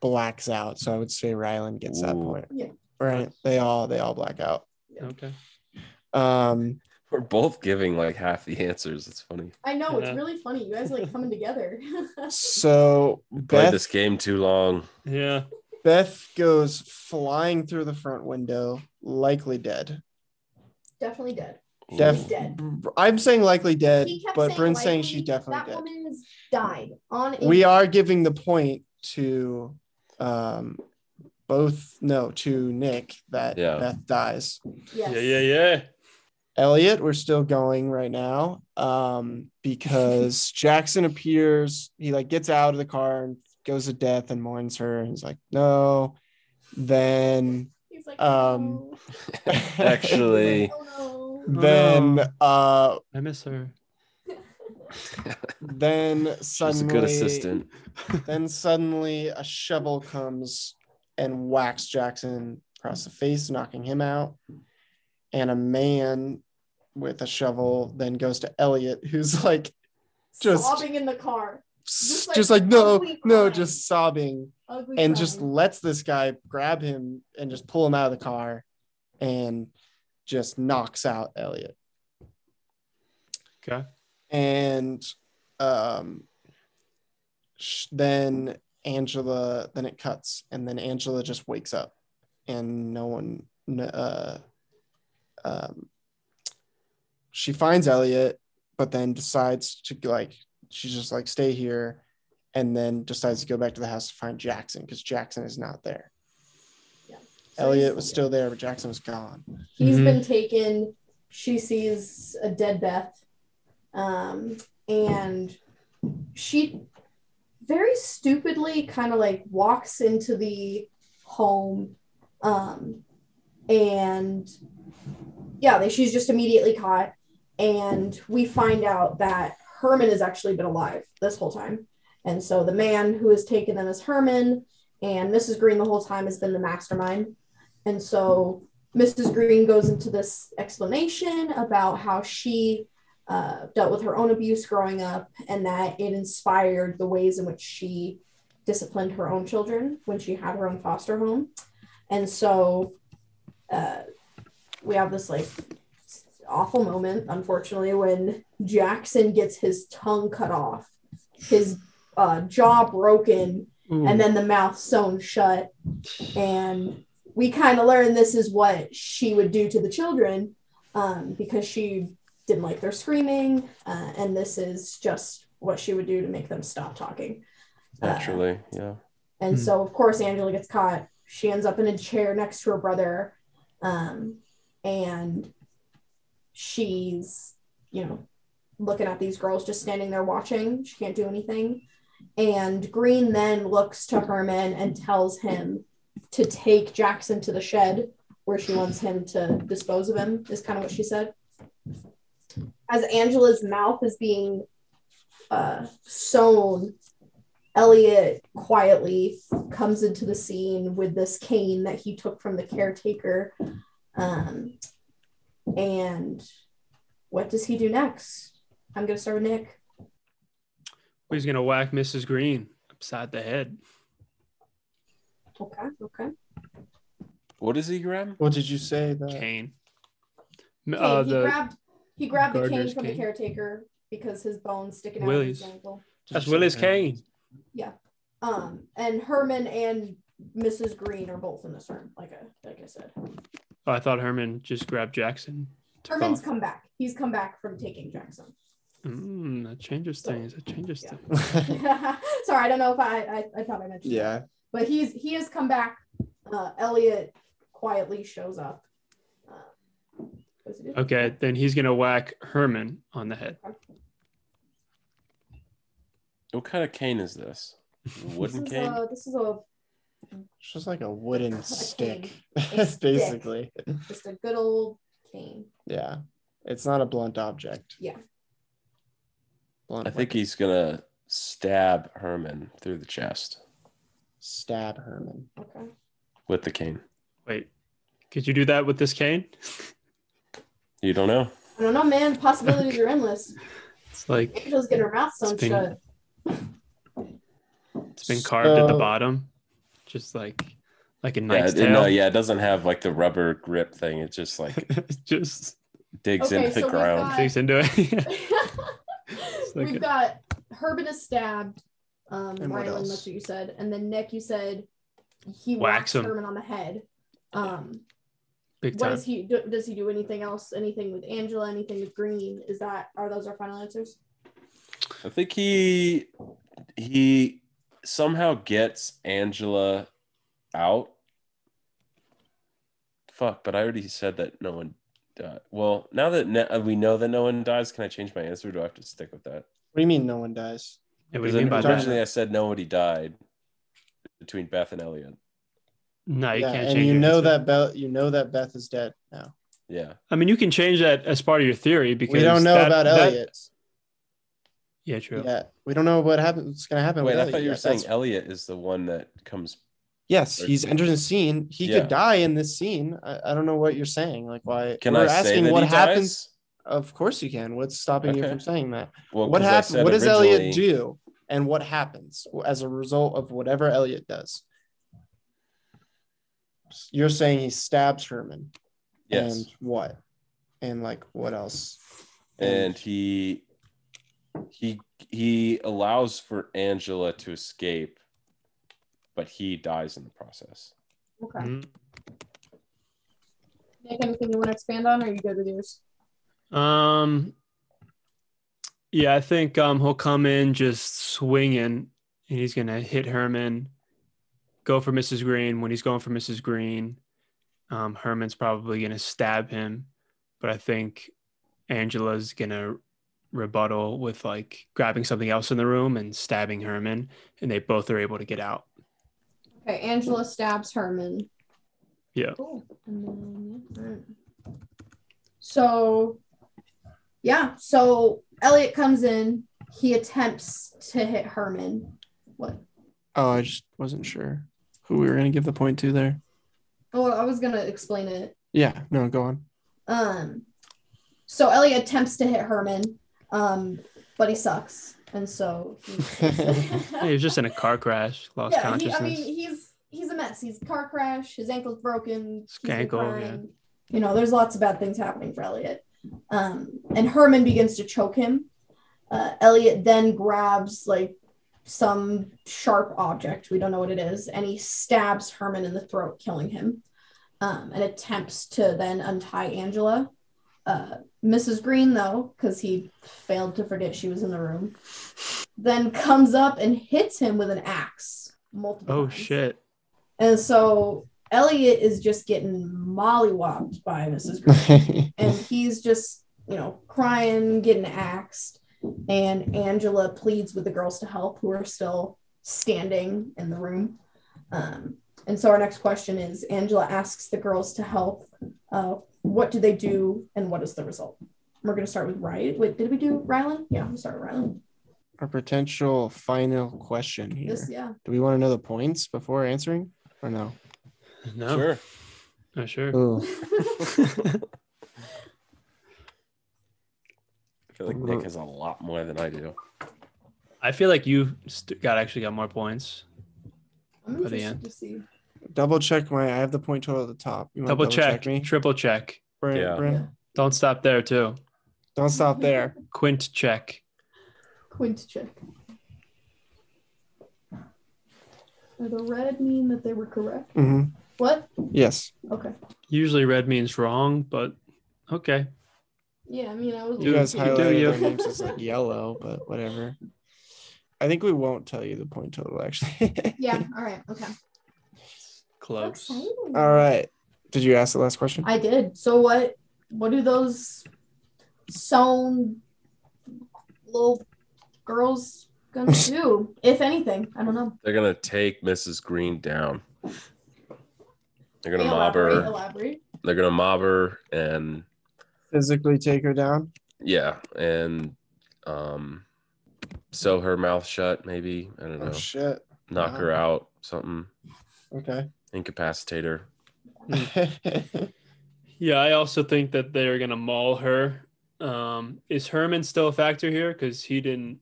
blacks out. So I would say Rylan gets that point. Yeah. Right. They all they all black out. Okay. Um We're both giving like half the answers. It's funny. I know it's really funny. You guys like coming together. so Played this game too long. Yeah. Beth goes flying through the front window, likely dead. Definitely dead. Def- dead. I'm saying likely dead, He kept but Bryn's saying likely. she's definitely that dead. woman's died on. we are giving the point to um both no to Nick that Yeah. Beth dies. Yes. Yeah. Yeah. Yeah. Elliot, we're still going right now. Um, because Jackson appears, he like gets out of the car and goes to death and mourns her. And he's like, no. Then He's like, Um, oh, Actually, oh no. then no. uh I miss her. Then she's a suddenly good assistant. then suddenly a shovel comes and whacks Jackson across the face, knocking him out. And a man with a shovel then goes to Elliot, who's like just- sobbing in the car. just Just like, like no, no, crying. just sobbing, Ugly and crying. just lets this guy grab him and just pull him out of the car and just knocks out Elliot. Okay. And um sh- then angela then it cuts and then angela just wakes up and no one uh um she finds elliot but then decides to like she's just like stay here and then decides to go back to the house to find jackson because jackson is not there So elliot was still there but jackson was gone He's Mhm. been taken. She sees a dead Beth. Um, and she very stupidly kind of like walks into the home. Um, and yeah, they, she's just immediately caught. And we find out that Herman has actually been alive this whole time. And so the man who has taken them is Herman, and Mrs. Green the whole time has been the mastermind. And so Mrs. Green goes into this explanation about how she uh, dealt with her own abuse growing up and that it inspired the ways in which she disciplined her own children when she had her own foster home. And so uh, we have this like awful moment, unfortunately, when Jackson gets his tongue cut off, his uh, jaw broken, Ooh. and then the mouth sewn shut. And we kind of learn this is what she would do to the children um, because she didn't like their screaming. Uh, and this is just what she would do to make them stop talking. Uh, yeah. and Hmm. so, of course, Angela gets caught. She ends up in a chair next to her brother. Um, and she's, you know, looking at these girls just standing there watching. She can't do anything. And Green then looks to Herman and tells him to take Jackson to the shed where she wants him to dispose of him, is kind of what she said. As Angela's mouth is being uh, sewn Elliot quietly comes into the scene with this cane that he took from the caretaker. Um, and what does he do next? I'm going to start with Nick. He's gonna whack Mrs. Green upside the head. Okay, okay. What does he grab? What did you say? The Cane. Okay, Uh, he the grabbed he grabbed the cane from cane. the caretaker because his bone's sticking out Willie's. of his ankle. that's Willie's cane. Yeah. Um, and Herman and Mrs. Green are both in this room, like I like I said. Oh, I thought Herman just grabbed Jackson. Herman's off. come back. He's come back from taking Jackson. Mm, that changes So, things. That changes yeah. things. Sorry, I don't know if I, I I thought I mentioned. that. yeah. but he's he has come back. Uh, Elliot quietly shows up. Uh, what does he do? Okay, then he's gonna whack Herman on the head. What kind of cane is this? Wooden this cane? A, this is a It's just like a wooden A stick, A stick. basically. just a good old cane. Yeah. It's not a blunt object. Yeah. Blunt I think weapon. he's gonna stab Herman through the chest stab Herman. Okay. with the cane. Wait, could you do that with this cane? You don't know. I don't know, man. Possibilities are endless. It's like Angel's getting her mouth sewn It's been- shut. it's been carved at the bottom, just like like a Yeah, knight's it, tail. no, yeah, it doesn't have like the rubber grip thing. It just like just digs Okay, into the so we've ground. got- digs into it. like We've a- got Herman is stabbed. Um, And what Rylan, else? that's what you said. And then Nick, you said he Whacks whacks him. Herman on the head. Um, Big what time. does he do? Does he do anything else? Anything with Angela? Anything with Green? Is that are those our final answers? I think he he somehow gets Angela out. Fuck, but I already said that no one died. Well, now that ne- uh, we know that no one dies, can I change my answer? Or do I have to stick with that? What do you mean no one dies? Yeah, what do you mean by that? originally I said nobody died between Beth and Elliot. No, you yeah, can't and you know that Beth you know that Beth is dead now. Yeah. I mean, you can change that as part of your theory because We don't know that- about that- Elliot. Yeah, true. Yeah. We don't know what happens what's gonna happen Wait, with I Elliot thought you were yet. saying That's- Elliot is the one that comes. Yes, he's entered the scene. He Yeah. could die in this scene. I, I don't know what you're saying. Like why Can we're I say asking that what he happens. dies? Of course you can. What's stopping you from saying that? Well, what 'cause I happens? said What does Elliot do? And what happens as a result of whatever Elliot does? You're saying he stabs Herman. Yes. And what? And like what else? and he he he allows for Angela to escape, but he dies in the process. Okay. Mhm. Nick, anything you want to expand on, or are you good with yours? Um, yeah, I think um he'll come in just swinging, and he's gonna hit Herman, go for Mrs. Green. When he's going for Mrs. Green, um, Herman's probably gonna stab him, but I think Angela's gonna rebuttal with like grabbing something else in the room and stabbing Herman, and they both are able to get out. Okay, Angela stabs Herman. Yeah. Cool. Then, yeah. So, yeah. So Elliot comes in. He attempts to hit Herman. What? Oh, I just wasn't sure who we were gonna give the point to there. Oh, I was gonna explain it. Yeah, no, go on. Um, so Elliot attempts to hit Herman, um, but he sucks, and so he's, Yeah, he was just in a car crash, lost yeah, he, consciousness. I mean, he's he's a mess. He's car crash. His ankle's broken. His ankle, crying. You know, there's lots of bad things happening for Elliot. Um, and Herman begins to choke him. Uh, Elliot then grabs like some sharp object. We don't know what it is, and he stabs Herman in the throat, killing him. Um, and attempts to then untie Angela. Uh, Mrs. Green, though, because he failed to forget she was in the room, then comes up and hits him with an axe multiple oh times. shit. And so Elliot is just getting mollywopped by Mrs. Green. and he's just, you know, crying, getting axed. And Angela pleads with the girls to help who are still standing in the room. Um, and so our next question is Angela asks the girls to help. Uh, what do they do and what is the result? We're going to start with Ryan. Wait, did we do Rylan? Yeah, we'll start with Rylan. Our potential final question here. This, yeah. Do we want to know the points before answering or no? No. Sure. Oh, sure. Ooh. I feel like Nick has a lot more than I do. I feel like you st- got actually got more points. I'm By the interested end. to see. Double check my. I have the point total at the top. You wanna Double check, me, triple check. Bryn, Yeah. Bryn? Don't stop there too. Don't stop there. Quint check. Quint check. Are the red mean that they were correct? hmm What? Yes. Okay. Usually red means wrong, but okay. Yeah, I mean, I was. You guys you do highlighted you. their names as like yellow, but whatever. I think we won't tell you the point total actually. Yeah. All right. Okay. Close. Exciting. All right. Did you ask the last question? I did. So what? What do those sewn little girls gonna do, if anything? I don't know. They're gonna take Mrs. Green down. They're gonna Hey, mob elaborate, her. Elaborate. They're gonna mob her and Physically take her down. yeah, and um, sew her mouth shut. Maybe I don't know. Oh shit. Knock her out. Something. Okay. Incapacitate her. Yeah, I also think that they're gonna maul her. Um, is Herman still a factor here? Because he didn't.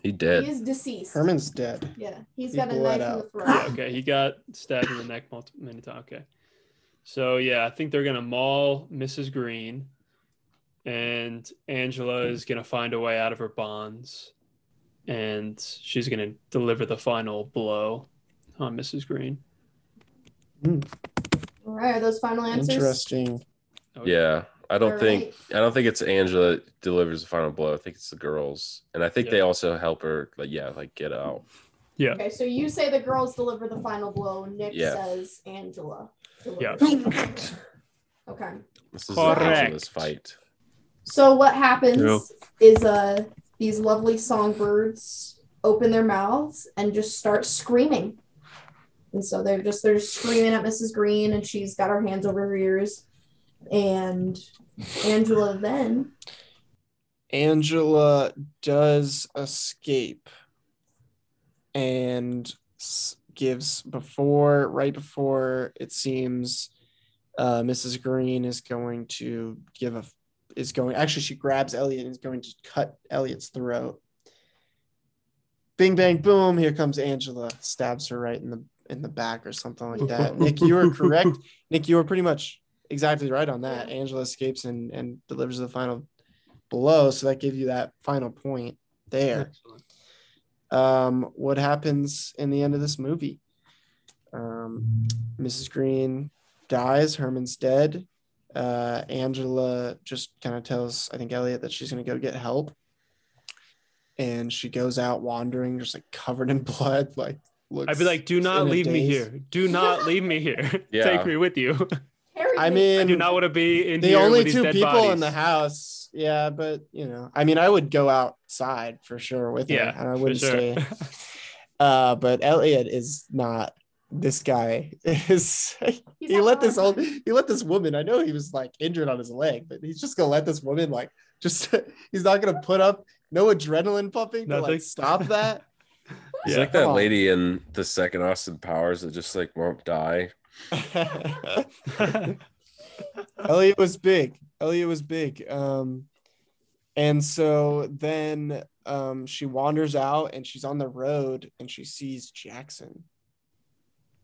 He He is deceased. Herman's dead. Yeah, he's He got a bled knife in the out. throat. Okay, he got stabbed in the neck multiple many times. Okay, so yeah, I think they're gonna maul Mrs. Green, and Angela is gonna find a way out of her bonds, and she's gonna deliver the final blow on Mrs. Green. Hmm. All right, are those final answers? Interesting. Oh, yeah. I don't All think right. I don't think it's Angela delivers the final blow. I think it's the girls. And I think Yeah. they also help her like yeah, like get out. Yeah, Okay, so you say the girls deliver the final blow. Nick Yeah. says Angela. Yeah. okay. This is Correct. Angela's fight. So what happens True. is uh these lovely songbirds open their mouths and just start screaming. And so they're just they're screaming at Mrs. Green and she's got her hands over her ears. And Angela then Angela does escape and gives before, right before it seems uh, Mrs. Green is going to give a, is going, actually, she grabs Elliot and is going to cut Elliot's throat. Bing, bang, boom. Here comes Angela, stabs her right in the in the back or something like that. Nick, you were correct. Nick, you were pretty much exactly right on that. Angela escapes and, and delivers the final blow. So that gave you that final point there. Excellent. Um, what happens in the end of this movie? Um, Mrs. Green dies. Herman's dead. Uh, Angela just kind of tells, I think, Elliot that she's going to go get help. And she goes out wandering, just like covered in blood. Like, looks I'd be like, do not leave me here. Do not leave me here. Yeah. Take me with you. I mean, I do not want to be in the here only with these two dead people bodies. in the house. Yeah, but you know, I mean, I would go outside for sure with Yeah, her, and I wouldn't sure. stay. Uh, but Elliot is not. This guy is he let a this old he let this woman. I know he was like injured on his leg, but he's just gonna let this woman like just. He's not gonna put up no adrenaline pumping to Nothing. like stop that. He's Yeah. like that on. lady in the second Austin Powers that just like won't die. Elliot was big. Elliot was big. Um, and so then um, she wanders out and she's on the road and she sees Jackson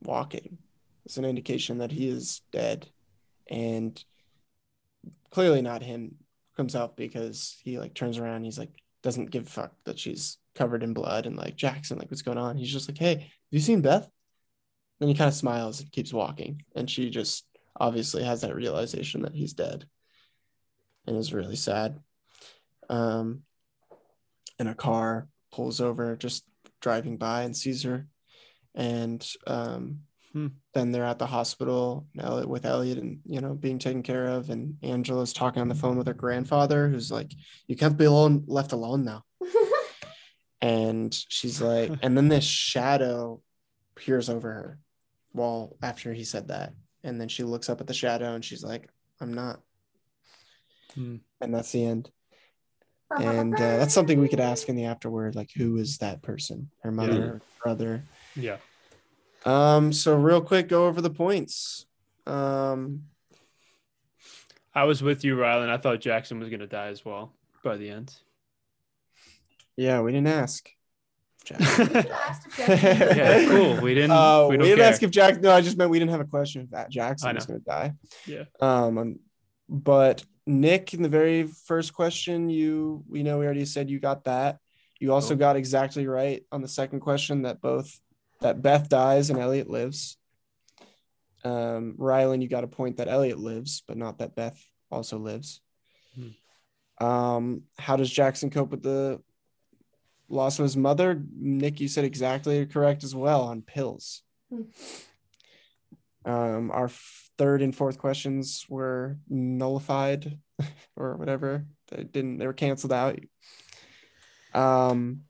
walking. It's an indication that he is dead. And clearly not him comes out because he like turns around. He's like, doesn't give a fuck that she's covered in blood and like Jackson, like what's going on? He's just like, hey, have you seen Beth? Then he kind of smiles and keeps walking. And she just obviously has that realization that he's dead and is really sad. Um, and a car pulls over just driving by and sees her. And um, Hmm. then they're at the hospital now with Elliot and you know being taken care of. And Angela's talking on the phone with her grandfather, who's like, "You can't be alone, left alone now." and she's like, and then this shadow peers over her, while after he said that, and then she looks up at the shadow and she's like, "I'm not," Hmm. and that's the end. And uh, that's something we could ask in the afterword, like who is that person? Her mother, Yeah. her brother. Yeah. Um, so real quick, go over the points. Um, I was with you, Rylan. I thought Jackson was gonna die as well by the end. yeah, we didn't ask. Jack. yeah, cool. We didn't. Uh, we we, didn't care. ask if Jack. No, I just meant we didn't have a question if that Jackson was going to die. Yeah. Um, um, but Nick, in the very first question, you we know we already said you got that. You also Cool. got exactly right on the second question that both that Beth dies and Elliot lives. Um, Rylan, you got a point that Elliot lives, but not that Beth also lives. Um, how does Jackson cope with the loss of his mother? Nick, you said exactly correct as well on pills. Hmm. Um, our f- third and fourth questions were nullified or whatever. They didn't. They were canceled out. Um,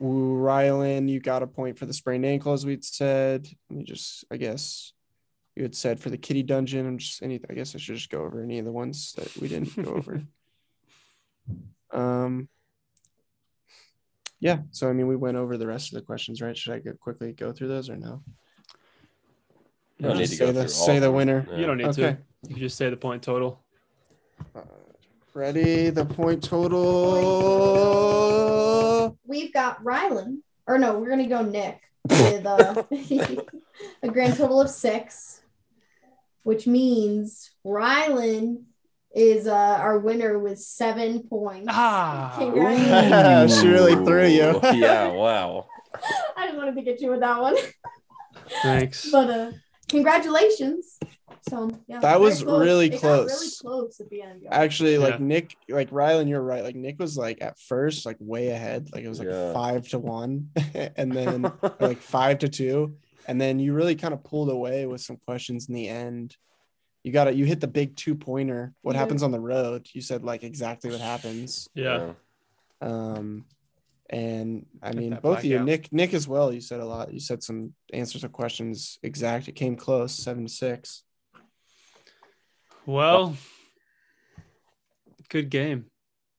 Rylan, you got a point for the sprained ankle, as we'd said. Let me just, I guess, you had said for the kitty dungeon. I'm just any. I guess I should just go over any of the ones that we didn't go over. Um. Yeah, so I mean, we went over the rest of the questions, right? Should I go quickly go through those or no? You don't need to Say go the- say the winner. Yeah. You don't need Okay. to. You can just say the point total. Uh, ready? The point total. We've got Rylan, or no, we're gonna go Nick with uh, a grand total of six, which means Rylan is uh, our winner with seven points. Ah. Congratulations. She really threw you. Yeah, wow. I just wanted to get you with that one, Thanks. but uh, congratulations. So yeah, That very was really It got really close. close at the end. guys. Actually, like Yeah. Nick, like Rylan, you're right. Like Nick was like at first like way ahead. Like it was like Yeah. five to one, and then like five to two, and then you really kind of pulled away with some questions in the end. You got it. You hit the big two pointer. What Yeah. happens on the road? You said like exactly what happens. Yeah. Um, and I Got mean, both of you, blackout. Nick, Nick as well. You said a lot. You said some answers to questions exact. It came close, seven to six. Well, good game.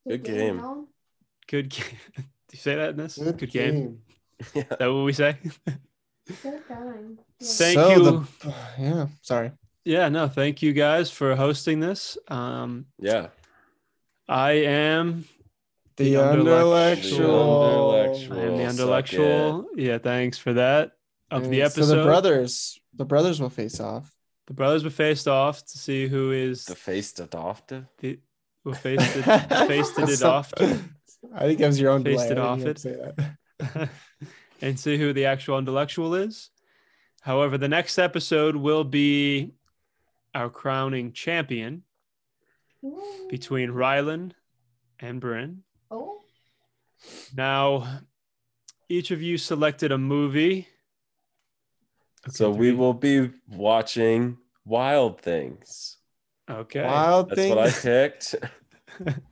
Good game. Good game. Do you say that in this? Good, game. Yeah. Is that what we say? Good time. Yeah. Thank So you. the- yeah. Sorry. yeah, no, thank you guys for hosting this. Um, Yeah. I am The, The intellectual. intellectual. I am the intellectual. Yeah, thanks for that. Of the episode, So the brothers, the brothers will face off. The brothers were faced off to see who is The face to Dofta. the who faced it, faced it So- off I think that was your own Faced delay. it off didn't it. say that. and see who the actual intellectual is. However, the next episode will be our crowning champion Ooh. between Rylan and Bryn. Oh, Now, each of you selected a movie. So Okay, we will be watching Wild Things. Okay. Wild That's things. what I picked.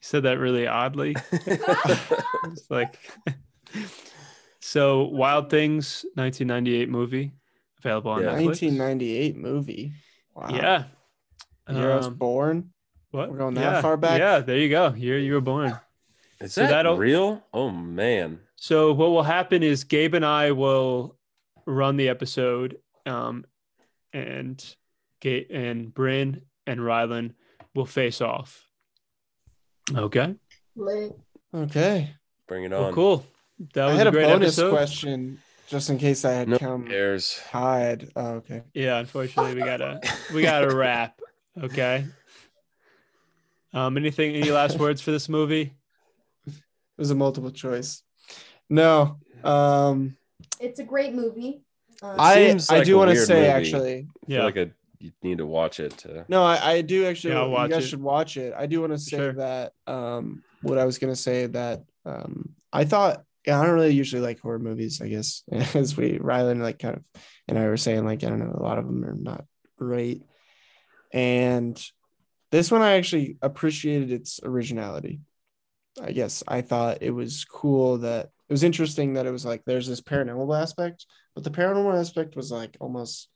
You said that really oddly. It's like so Wild Things 1998 movie available on Yeah. Netflix. 1998 movie. Wow. Yeah. The year I was Um, born. what? we're going that yeah. far back? Yeah, there you go. Year you were born. Is So that real? Oh man. So what will happen is Gabe and I will run the episode, um, and Ga- and Bryn and Rylan will face off. Okay. Okay. Bring it Well, on. cool. That was I had a a bonus episode. question just in case I had No come cares. tied. Oh, okay. Yeah, unfortunately, we gotta we gotta wrap. Okay. Um, anything? Any last words for this movie? It was a multiple choice. No. Um It's a great movie. Um, I Seems I like do want to say movie. actually. I Yeah. feel like I, you need to watch it to. No, I, I do actually. Yeah, I'll you guys it. should watch it. I do want to say Sure. that. Um, what I was gonna say that um, I thought. Yeah, I don't really usually like horror movies. I guess as we Rylan like kind of and I were saying like I don't know a lot of them are not great, and this one I actually appreciated its originality. I guess I thought it was cool that it was interesting that it was like there's this paranormal aspect, but the paranormal aspect was like almost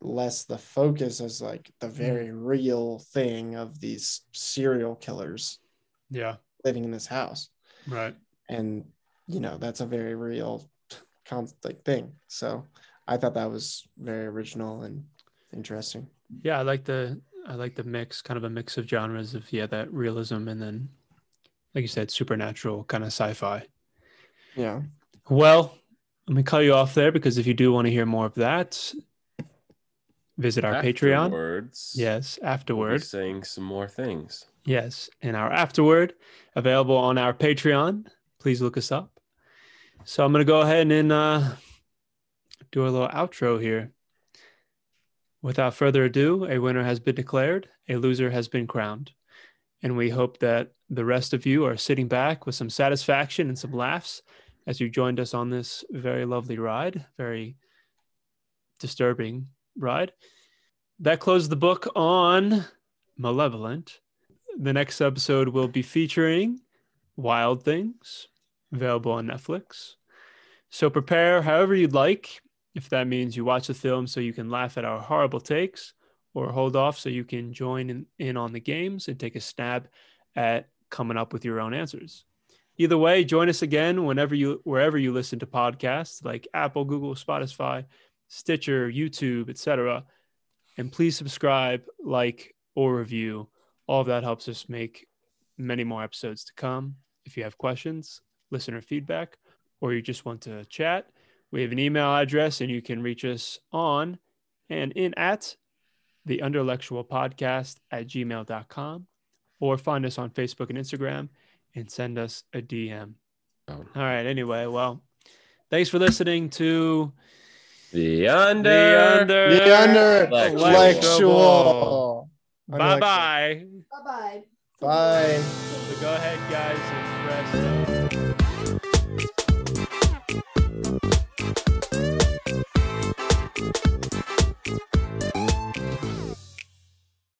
less the focus as like the hmm. very real thing of these serial killers Yeah. living in this house Right. and you know that's a very real con- like thing so i thought that was very original and interesting Yeah, I like the I like the mix, kind of a mix of genres of yeah, that realism and then, like you said, supernatural kind of sci-fi. Yeah Well, let me cut you off there because if you do want to hear more of that, visit our Patreon. Afterwards, Yes, we'll afterward. saying some more things. Yes, in our afterward available on our Patreon. Please look us up. So I'm gonna go ahead and uh, do a little outro here. Without further ado, a winner has been declared, a loser has been crowned, and we hope that the rest of you are sitting back with some satisfaction and some laughs as you joined us on this very lovely ride, very disturbing ride. That closed the book on Malevolent the next episode will be featuring Wild Things, available on Netflix. So prepare however you'd like. If that means you watch the film so you can laugh at our horrible takes, or hold off so you can join in, in on the games and take a stab at coming up with your own answers. Either way, join us again whenever you wherever you listen to podcasts like Apple, Google, Spotify, Stitcher, YouTube, etc. And please subscribe, like, or review all of that helps us make many more episodes to come. If you have questions, listener feedback, or you just want to chat, we have an email address and you can reach us on and in at the underlectual podcast at gmail.com or find us on Facebook and Instagram and send us a DM. Oh. All right. Anyway, well, thanks for listening to The under. the under the under Intellectual. intellectual Bye bye. Bye bye. bye So go ahead, guys, and press.